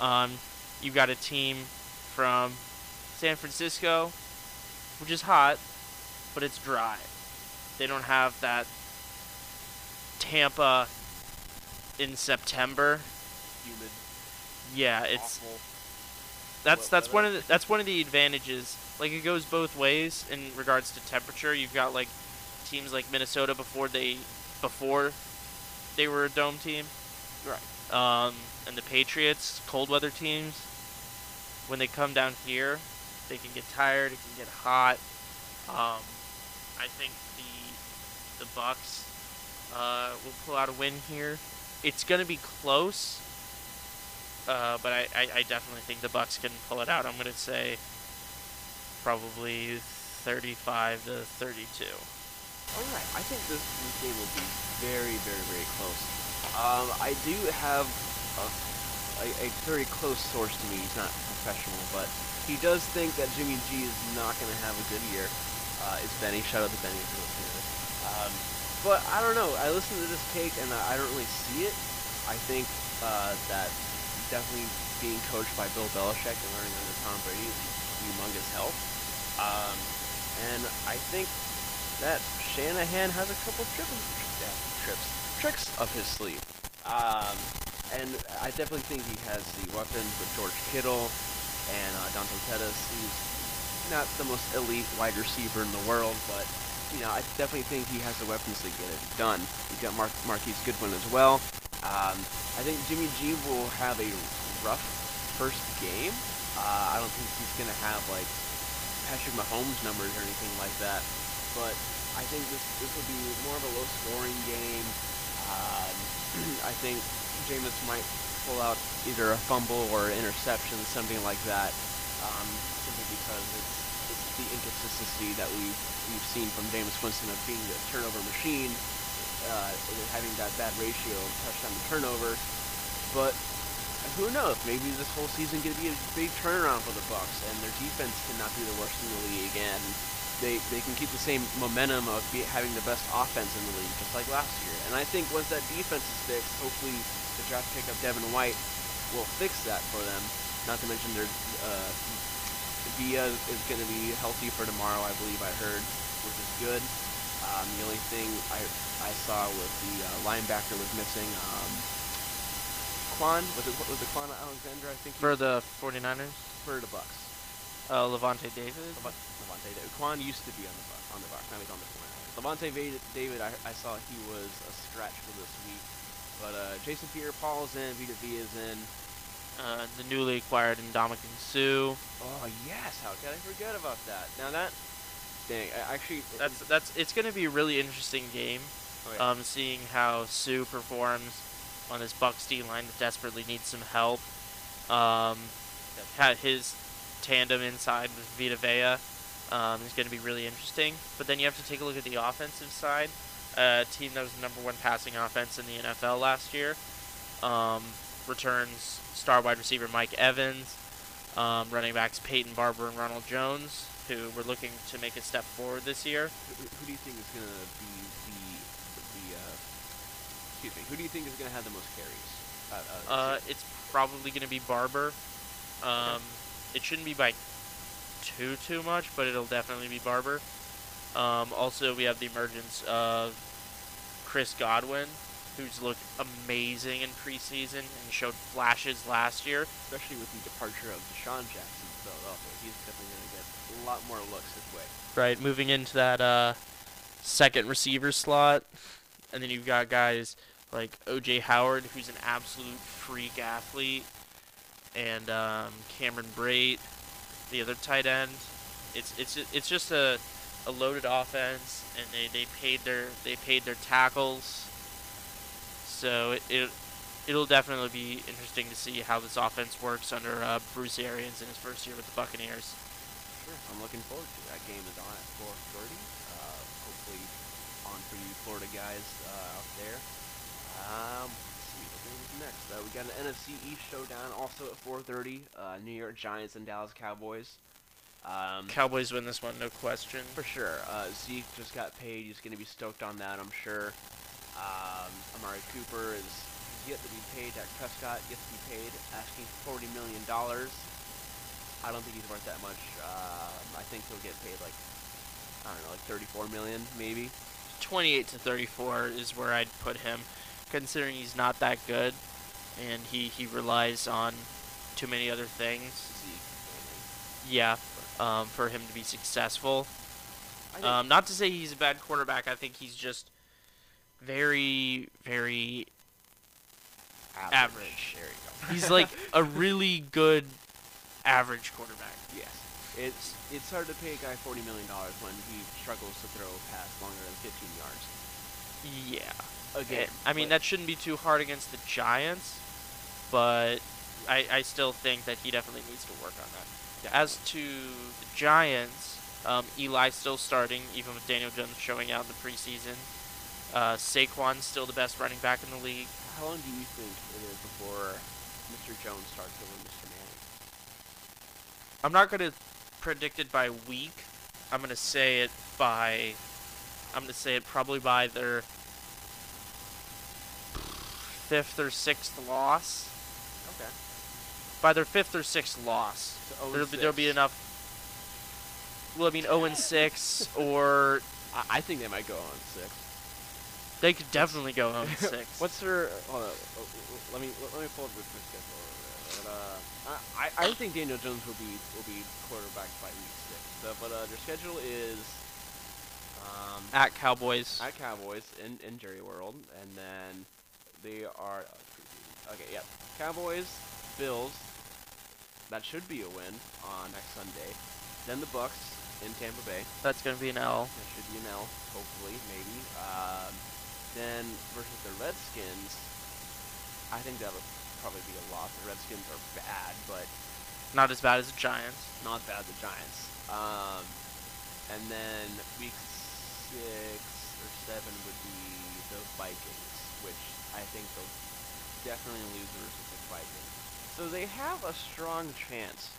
Um, you've got a team from San Francisco, which is hot, but it's dry. They don't have that Tampa in September. humid. Yeah, it's awful. that's that's one of the that's one of the advantages. Like it goes both ways in regards to temperature. You've got like teams like Minnesota before they before they were a dome team. Right. Um, and the Patriots, cold weather teams, when they come down here, they can get tired. It can get hot. Um, I think the the Bucks uh, will pull out a win here. It's gonna be close, uh, but I, I, I definitely think the Bucks can pull it out. I'm gonna say probably 35 to 32. All right, I think this, this game will be very, very, very close. Um, I do have a, a, a very close source to me. He's not professional, but he does think that Jimmy G is not going to have a good year. Uh, it's Benny. Shout out to Benny if you're listening to this. Um, but I don't know. I listened to this take and I don't really see it. I think uh, that definitely being coached by Bill Belichick and learning under Tom Brady is humongous help. Um, and I think that Shanahan has a couple trips, trips, tricks up his sleeve. Um, and I definitely think he has the weapons with George Kittle and uh, Dante Pettis. He's not the most elite wide receiver in the world, but you know I definitely think he has the weapons to get it done. He's got Mar- Marquise Goodwin as well. Um, I think Jimmy G will have a rough first game. Uh, I don't think he's gonna have like Patrick Mahomes numbers or anything like that. But I think this this will be more of a low scoring game. Um, I think Jameis might pull out either a fumble or an interception, something like that. Um, simply because the inconsistency that we've we've seen from Jameis Winston of being a turnover machine, uh, and having that bad ratio of touchdown to turnover. But who knows? Maybe this whole season could be a big turnaround for the Bucks, and their defense cannot be the worst in the league, and they they can keep the same momentum of be, having the best offense in the league, just like last year. And I think once that defense is fixed, hopefully the draft pick of Devin White will fix that for them. Not to mention their uh, Villa is going to be healthy for tomorrow, I believe I heard, which is good. Um, the only thing I I saw with the uh, linebacker was missing. Um, Kwon was it was it Kwon Alexander? I think For the 49ers, for the Bucks. uh, Lavonte David. Lavonte Lavonte David. Kwon used to be on the Bucks. On the Bucks. Now he's on the 49ers. Lavonte Va- David, I, I saw he was a stretch for this week. But uh, Jason Pierre-Paul is in. Vita Vea is in. Uh, the newly acquired Ndamukong Suh. Oh yes, how could I forget about that? Now that, dang, I actually That's that's. It's going to be a really interesting game. oh, yeah. Um, seeing how Suh performs on this Bucks D line that desperately needs some help. Um, had his tandem inside with Vita Vea um, is going to be really interesting. But then you have to take a look at the offensive side. A team that was the number one passing offense in the NFL last year um, returns star wide receiver Mike Evans, um, running backs Peyton Barber and Ronald Jones, who were looking to make a step forward this year. who, who do you think is gonna be the the uh, excuse me? Who do you think is gonna have the most carries? Uh, uh, Uh, it's probably going to be Barber. Um, it shouldn't be by too too much, but it'll definitely be Barber. Um, also, we have the emergence of Chris Godwin, who's looked amazing in preseason and showed flashes last year. especially with the departure of DeSean Jackson to Philadelphia, he's definitely gonna get a lot more looks his way. Right, moving into that uh, second receiver slot, and then you've got guys like O.J. Howard, who's an absolute freak athlete, and um, Cameron Brate, the other tight end. It's it's it's just a, a loaded offense, and they, they paid their they paid their tackles, so it, it it'll definitely be interesting to see how this offense works under uh, Bruce Arians in his first year with the Buccaneers. Sure, I'm looking forward to it. that game. Is on at 4:30. Uh, hopefully, on for you Florida guys uh, out there. Um, let's see what game is next. Uh, we got an NFC East showdown also at 4:30. Uh, New York Giants and Dallas Cowboys. Um, Cowboys win this one, no question. For sure. Uh, Zeke just got paid. He's going to be stoked on that, I'm sure. Um, Amari Cooper is yet to be paid. Dak Prescott yet to be paid, asking $40 million. I don't think he's worth that much. Um, I think he'll get paid like, I don't know, like 34 million maybe. 28 to 34 is where I'd put him, considering he's not that good, and he, he relies on too many other things. Yeah, um, for him to be successful. Um, not to say he's a bad quarterback. I think he's just very, very. average. There you go. He's like a really good average quarterback. Yes. It's it's hard to pay a guy forty million dollars when he struggles to throw a pass longer than fifteen yards. Yeah. Again, I mean, that shouldn't be too hard against the Giants, but I, I still think that he definitely needs to work on that. As to the Giants, um, Eli's still starting, even with Daniel Jones showing out in the preseason. Uh, Saquon's still the best running back in the league. How long do you think it is before Mr. Jones starts over Mr. Manning? I'm not going to predict it by week. I'm going to say it by. I'm going to say it probably by their fifth or sixth loss. Okay. By their fifth or sixth loss. So There'll be, there'll be enough. Well, I mean, 0 and 6, or I, think they might go on six. They could definitely go 0 and 6. What's their? Hold on. uh, Let me let me pull up this schedule. But, uh, I I think Daniel Jones will be will be quarterback by week six. So, but uh, their schedule is um, At Cowboys. at Cowboys in, in Jerry World, and then they are okay. Yeah, Cowboys, Bills. That should be a win on next Sunday. Then the Bucks in Tampa Bay. That's going to be an L. That should be an L, hopefully, maybe. Um, then versus the Redskins, I think that'll probably be a loss. The Redskins are bad, but Not as bad as the Giants. not bad as the Giants. Um, and then week six or seven would be the Vikings, which I think they'll definitely losers with the Vikings. So they have a strong chance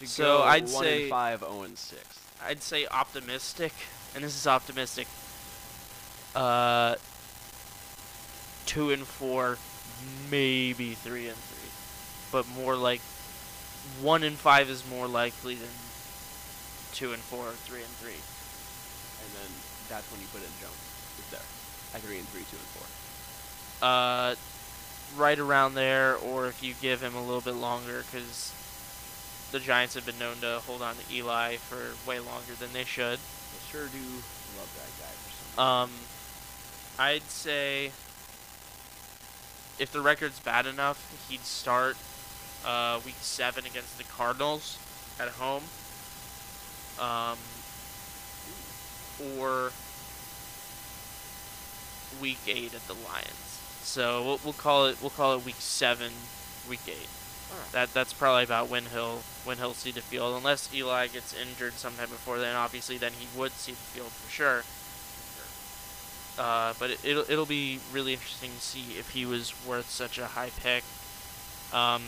to So go I'd one say- and five, zero and six. I'd say optimistic, and this is optimistic. Uh, two and four, maybe three and three, but more like one and five is more likely than two and four or three and three. And then that's when you put in Jones. It's there. At three and three, two and four. Uh, right around there, or if you give him a little bit longer, because the Giants have been known to hold on to Eli for way longer than they should. I sure do love that guy for some Um, I'd say if the record's bad enough, he'd start uh, week seven against the Cardinals at home. Um, or week eight at the Lions. So we'll, we'll call it we'll call it week seven, week eight. That that's probably about when he'll when he'll see the field, unless Eli gets injured sometime before then. Obviously, then he would see the field for sure. Uh, but it, it'll it'll be really interesting to see if he was worth such a high pick. Um,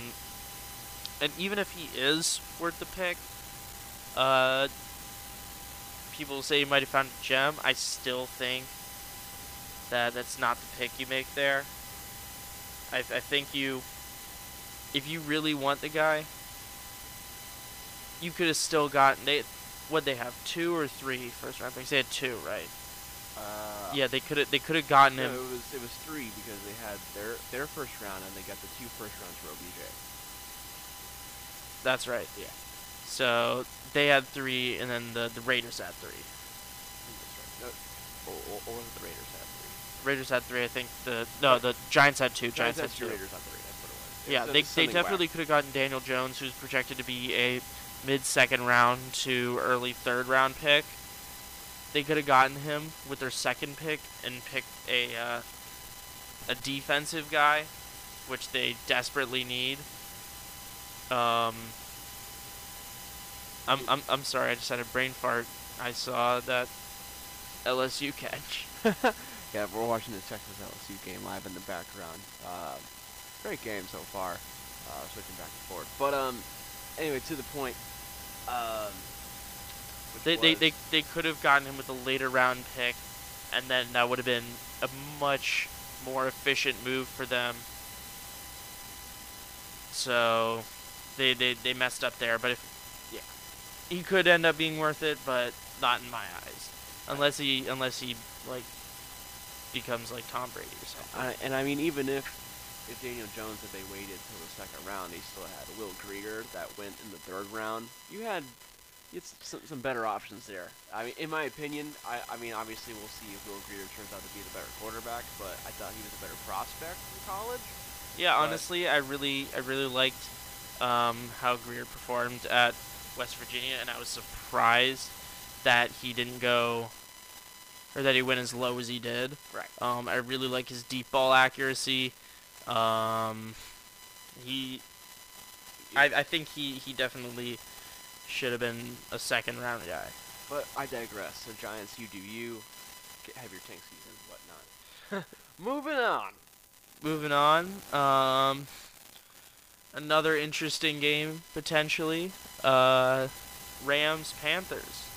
and even if he is worth the pick, uh, people say he might have found a gem. I still think that that's not the pick you make there. I I think you, if you really want the guy, you could have still gotten they. What they have two or three first round picks? They had two, right? Uh, Yeah, they could have they could have gotten No, him. it was it was three because they had their their first round and they got the two first rounds for OBJ. That's right. Yeah. So they had three, and then the the Raiders had three. That's right. No, or, or, or the Raiders had three? Raiders had three. I think the no the Giants had two. Giants, had had two. Raiders had three. That's what it was. Yeah, It's- they they definitely could have gotten Daniel Jones, who's projected to be a mid second round to early third round pick. They could have gotten him with their second pick and picked a uh, a defensive guy, which they desperately need. Um, I'm I'm I'm sorry, I just had a brain fart. I saw that LSU catch. Yeah, we're watching the Texas LSU game live in the background. Um, great game so far. Uh, switching back and forth, but um, anyway, to the point. Um, They, they, they, they could have gotten him with a later round pick, and then that would have been a much more efficient move for them. So they, they, they messed up there. But if Yeah. he could end up being worth it, but not in my eyes, unless he unless he like becomes like Tom Brady or something. I, and I mean, even if if Daniel Jones, if they waited till the second round, they still had Will Grier that went in the third round. You had had some, some better options there. I mean, in my opinion, I, I mean, obviously we'll see if Will Grier turns out to be the better quarterback, but I thought he was a better prospect in college. Yeah, But- honestly, I really, I really liked um, how Grier performed at West Virginia, and I was surprised that he didn't go, or that he went as low as he did. Right. Um, I really like his deep ball accuracy. Um, he, I, I think he, he definitely should have been a second round guy. But I digress. So Giants, you do you. Get, have your tank season, whatnot. Moving on. Moving on, um, another interesting game potentially. Uh, Rams Panthers.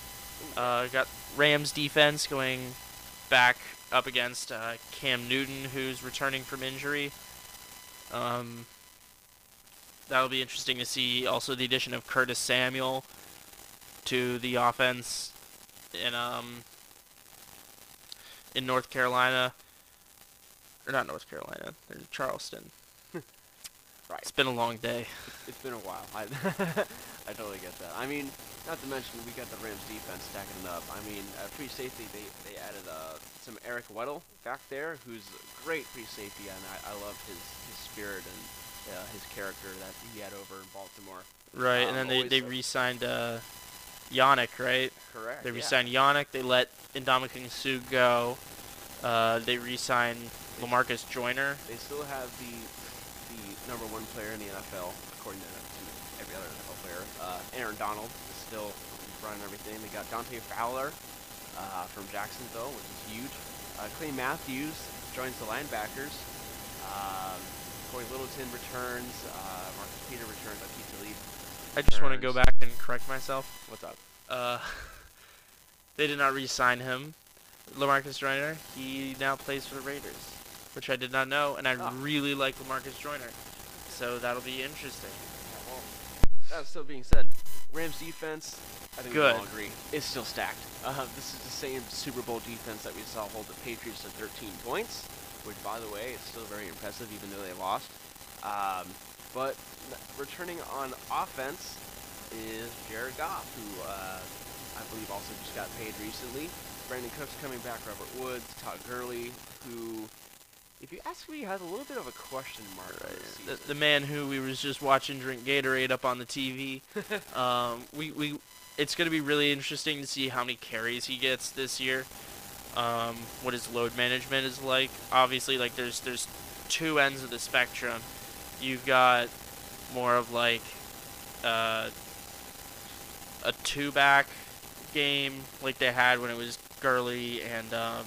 Uh, got Rams defense going back up against uh, Cam Newton, who's returning from injury. Um, that'll be interesting to see. Also, the addition of Curtis Samuel to the offense in um in North Carolina, or not North Carolina, in Charleston. Right. It's been a long day. It's been a while. I, I totally get that. I mean, not to mention we got the Rams defense stacking it up. I mean, uh, free safety they they added uh, some Eric Weddle back there, who's a great free safety, and I, I love his his spirit and uh, his character that he had over in Baltimore. Right, Um, and then they, they re-signed uh, Yannick, right? Correct. They re-signed Yannick. They let Ndamukong Suh go. Uh, they re-signed Lamarcus Joyner. They still have the the number one player in the NFL, according to, to every other NFL player. Uh, Aaron Donald is still running everything. They got Dante Fowler uh, from Jacksonville, which is huge. Uh, Clay Matthews joins the linebackers. Um, Cory Littleton returns. Uh, Marcus Peter returns. Latif Talib. I just want to go back and correct myself. What's up? Uh, they did not re-sign him, Lamarcus Joyner. He now plays for the Raiders, which I did not know, and I Ah. really like Lamarcus Joyner. So that'll be interesting. Yeah, well, that still being said, Rams defense, I think Good. we all agree, is still stacked. Uh, this is the same Super Bowl defense that we saw hold the Patriots to 13 points, which, by the way, is still very impressive even though they lost. Um, but returning on offense is Jared Goff, who uh, I believe also just got paid recently. Brandin Cooks coming back, Robert Woods, Todd Gurley, who, if you ask me, has a little bit of a question mark this The, the man who we was just watching drink Gatorade up on the TV. um, we, we, it's going to be really interesting to see how many carries he gets this year. Um, what his load management is like. Obviously, like there's there's two ends of the spectrum. You've got more of like uh, a two back game like they had when it was Gurley and um,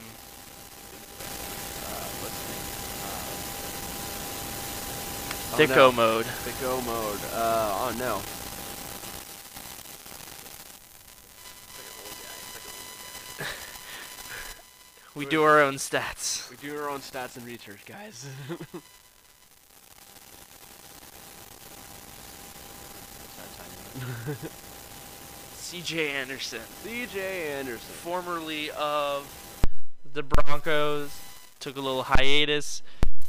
uh, what's his name? Dicko oh, no. mode. Dicko mode. Uh, oh no. We do our own stats. We do our own stats and research, guys. C.J. Anderson. CJ Anderson. formerly of the Broncos, took a little hiatus.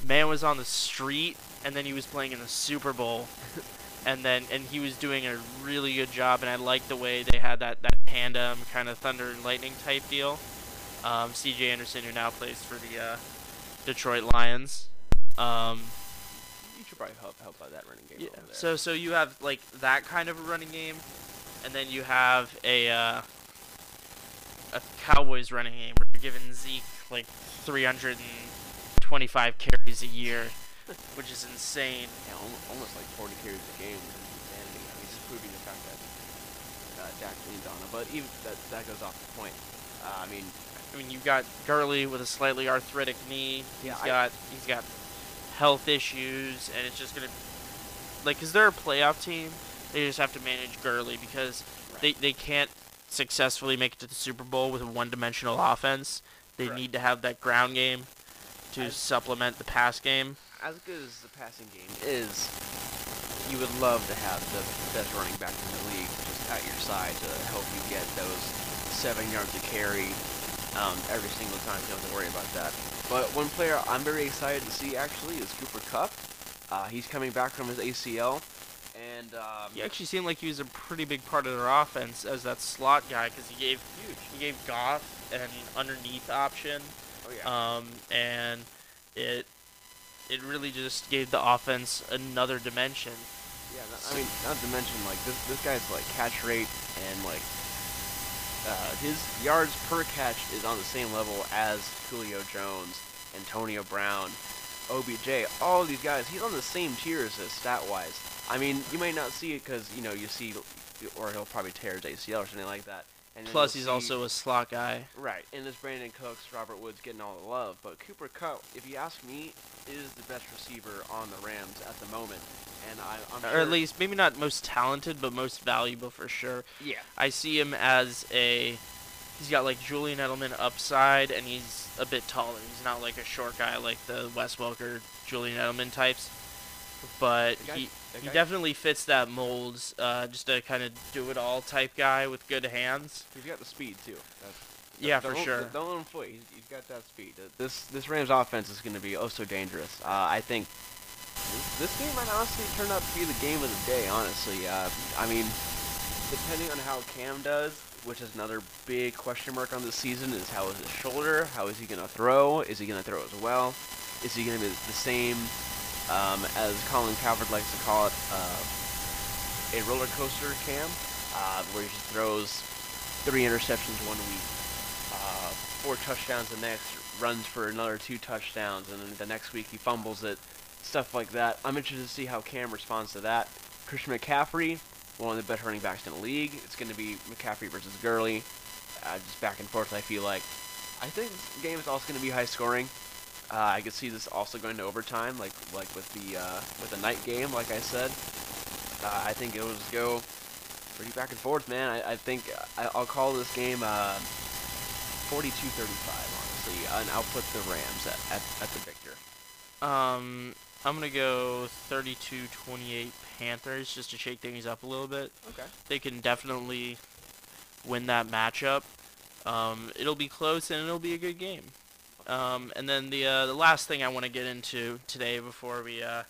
Man was on the street, and then he was playing in the Super Bowl, and then and he was doing a really good job. And I liked the way they had that that tandem kind of thunder and lightning type deal. Um, C.J. Anderson, who now plays for the uh, Detroit Lions. Um, You should probably help help out that running game yeah. So so you have like that kind of a running game, and then you have a uh, a Cowboys running game where you're giving Zeke like 325 carries a year, which is insane. yeah, almost like 40 carries a game, insanity. I mean, proving the fact that uh, Dak leaned on him. But even that that goes off the point. Uh, I mean, I mean, you've got Gurley with a slightly arthritic knee. Yeah, He's I- got he's got health issues, and it's just gonna like, cause they're a playoff team. They just have to manage Gurley because they they can't successfully make it to the Super Bowl with a one-dimensional offense. They Correct. need to have that ground game to I- supplement the pass game. as good as the passing game is, you would love to have the best running back in the league just at your side to help you get those seven yards of carry um, every single time. You don't have to worry about that. But one player I'm very excited to see actually is Cooper Kupp. Uh, he's coming back from his ACL, and um, He actually seemed like he was a pretty big part of their offense as that slot guy because he gave huge. he gave Goff an underneath option. Oh yeah. um, and it it really just gave the offense another dimension. Yeah, not, I mean, not to mention like this this guy's like catch rate and like uh, his yards per catch is on the same level as Julio Jones, Antonio Brown, OBJ. All these guys, he's on the same tiers as stat wise. I mean, you may not see it because you know you see, or he'll probably tear his ACL or something like that. And Plus, he's see- also a slot guy. Right, and there's Brandin Cooks, Robert Woods getting all the love, but Cooper Kupp, if you ask me, is the best receiver on the Rams at the moment, and I, I'm Or sure, at least maybe not most talented, but most valuable for sure. yeah, I see him as a he's got like Julian Edelman upside, and he's a bit taller. He's not like a short guy like the Wes Welker, Julian Edelman types, but he the he definitely fits that mold. Uh, just a kind of do it all type guy with good hands. He's got the speed too. That's, Yeah, for don't- sure. Don't let him fool you. He's, he's got that speed. Uh, This this Rams offense is going to be oh so dangerous. Uh, I think this, this game might honestly turn out to be the game of the day. Honestly, uh, I mean, depending on how Cam does, which is another big question mark on this season, is how is his shoulder? How is he going to throw? Is he going to throw as well? Is he going to be the same um, as Colin Cowherd likes to call it, uh, a roller coaster Cam, uh, where he throws three interceptions one week, uh, four touchdowns the next, runs for another two touchdowns, and then the next week he fumbles it, stuff like that. I'm interested to see how Cam responds to that. Christian McCaffrey, one of the best running backs in the league. It's going to be McCaffrey versus Gurley, uh, just back and forth. I feel like. I think this game is also going to be high scoring. Uh, I could see this also going to overtime, like like with the uh, with the night game, like I said. Uh, I think it will just go pretty back and forth, man. I, I think I, will call this game 42-35, uh, honestly, and I'll put the Rams at, at, at the victor. Um, I'm gonna go 32-28 Panthers just to shake things up a little bit. Okay. They can definitely win that matchup. Um, it'll be close and it'll be a good game. Um, and then the uh, the last thing I want to get into today before we uh,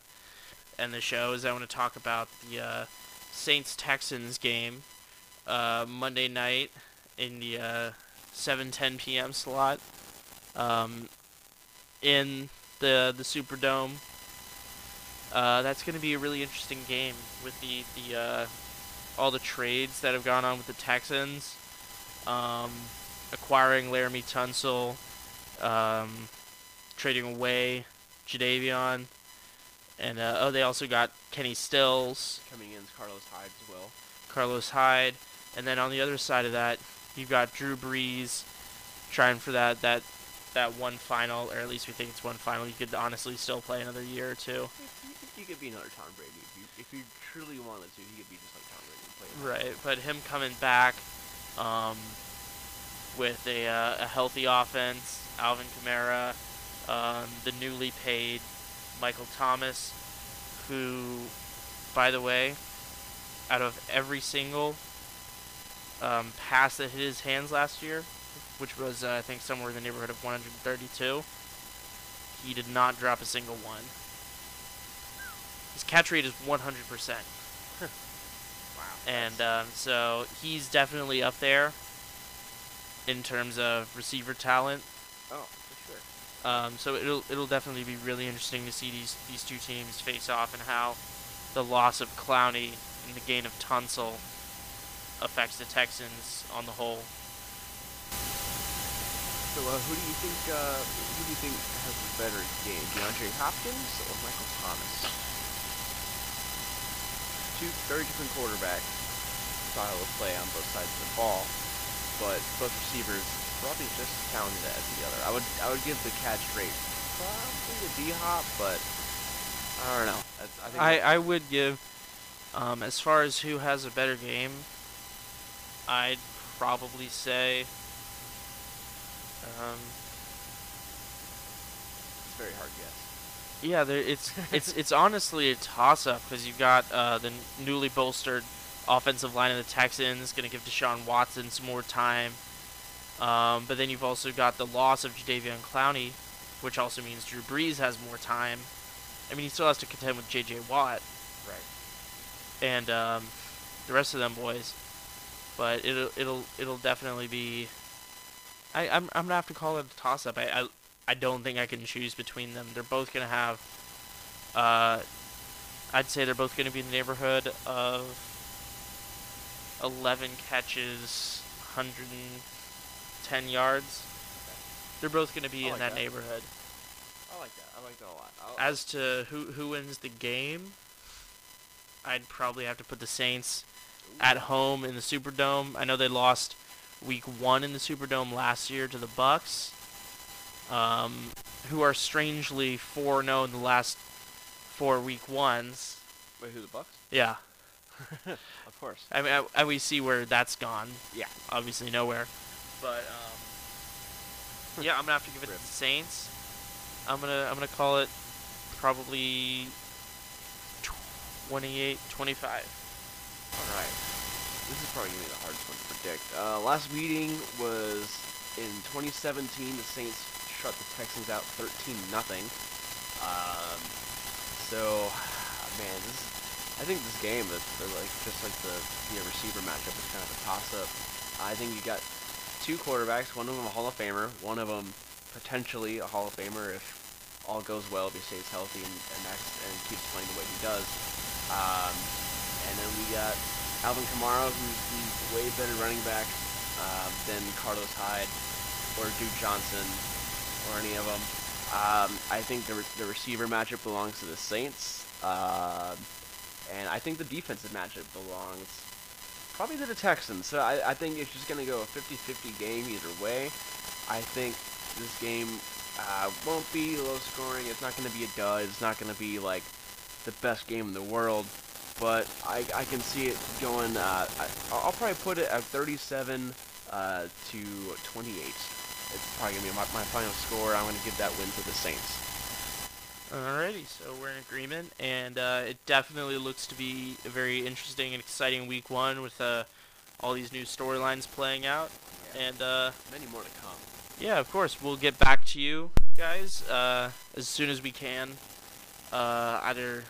end the show is I want to talk about the uh, Saints Texans game uh, Monday night in the 7:10 uh, p.m. slot um, in the the Superdome. Uh, that's going to be a really interesting game with the the all the trades that have gone on with the Texans, um, acquiring Laremy Tunsil um, trading away Jadeveon. And uh, oh, they also got Kenny Stills. Coming in is Carlos Hyde as well. Carlos Hyde. And then on the other side of that, you've got Drew Brees trying for that, that that one final, or at least we think it's one final. You could honestly still play another year or two. You, you could be another Tom Brady if you, if you truly wanted to. He could be just like Tom Brady. Right, but him coming back um, with a, uh, a healthy offense Alvin Kamara, um, the newly paid Michael Thomas, who, by the way, out of every single um, pass that hit his hands last year, which was uh, I think somewhere in the neighborhood of 132, he did not drop a single one. His catch rate is 100%. wow. And um, so he's definitely up there in terms of receiver talent. Oh, for sure. Um, so it'll it'll definitely be really interesting to see these these two teams face off and how the loss of Clowney and the gain of Tunsil affects the Texans on the whole. So uh, who do you think uh, who do you think has a better game, DeAndre Hopkins or Michael Thomas? Two very different quarterback style of play on both sides of the ball, but both receivers probably just as talented as the other. I would I would give the catch rate probably to D Hop, but I don't know. I, I think I, I would give um, as far as who has a better game, I'd probably say um, it's a very hard guess. Yeah, there, it's it's it's honestly a toss up because you've got uh, the newly bolstered offensive line of the Texans going to give Deshaun Watson some more time. Um, but then you've also got the loss of Jadeveon Clowney, which also means Drew Brees has more time. I mean, he still has to contend with J.J. Watt. Right. And um, the rest of them boys. But it'll it'll it'll definitely be. I I'm I'm gonna have to call it a toss up. I, I I don't think I can choose between them. They're both gonna have. Uh, I'd say they're both gonna be in the neighborhood of. 11 catches, 100. 10 yards. They're both going to be I in that, that, neighborhood. I like that. I like that a lot. I'll, As to who who wins the game, I'd probably have to put the Saints at home in the Superdome. I know they lost week 1 in the Superdome last year to the Bucks. Um, who are strangely 4-0 in the last four week ones. Wait, who the Bucks? Yeah. of course. I mean, I, I, we see where that's gone. Yeah. Obviously nowhere. But um, yeah, I'm gonna have to give it to the Saints. I'm gonna I'm gonna call it probably 28, 25. All right. This is probably gonna be the hardest one to predict. Uh, last meeting was in 2017. The Saints shut the Texans out 13 nothing. Um, so, man, this I think this game is like just like the you know, receiver matchup is kind of a toss up. I think you got two quarterbacks, one of them a Hall of Famer, one of them potentially a Hall of Famer if all goes well, if he stays healthy and, and, acts, and keeps playing the way he does. Um, and then we got Alvin Kamara, who's the way better running back uh, than Carlos Hyde or Duke Johnson or any of them. Um, I think the, re- the receiver matchup belongs to the Saints. Uh, and I think the defensive matchup belongs probably to the Texans. So I, I think it's just going to go a 50-50 game either way. I think this game uh, won't be low scoring. It's not going to be a dud. It's not going to be like the best game in the world. But I, I can see it going. Uh, I, I'll probably put it at 37 uh, to 28. It's probably gonna be my, my final score. I'm gonna give that win to the Saints. Alrighty, so we're in agreement, and uh, it definitely looks to be a very interesting and exciting week one with uh, all these new storylines playing out. Yeah. And uh, many more to come. Yeah, of course, we'll get back to you guys uh, as soon as we can. Uh, either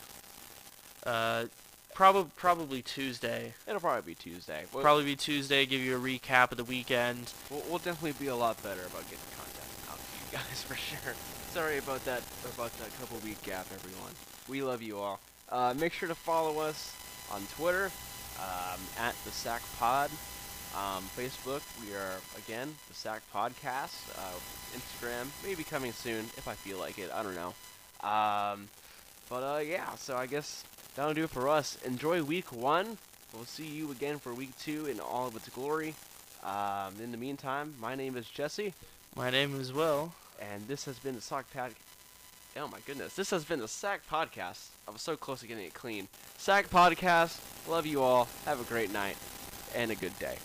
uh, probably probably Tuesday. It'll probably be Tuesday. We'll, probably be Tuesday. Give you a recap of the weekend. We'll, we'll definitely be a lot better about getting content out to you guys for sure. Sorry about that about that couple week gap, everyone. We love you all. Uh, make sure to follow us on Twitter um, at the Sack Pod. Um, Facebook, we are again the Sack Podcast. Uh, Instagram, maybe coming soon if I feel like it. I don't know. Um, but uh, yeah, so I guess that'll do it for us. Enjoy week one. We'll see you again for week two in all of its glory. Um, in the meantime, my name is Jesse. My name is Will and this has been the Sack Pad. Oh my goodness, this has been the Sack Podcast. I was so close to getting it clean. Sack Podcast. Love you all. Have a great night and a good day.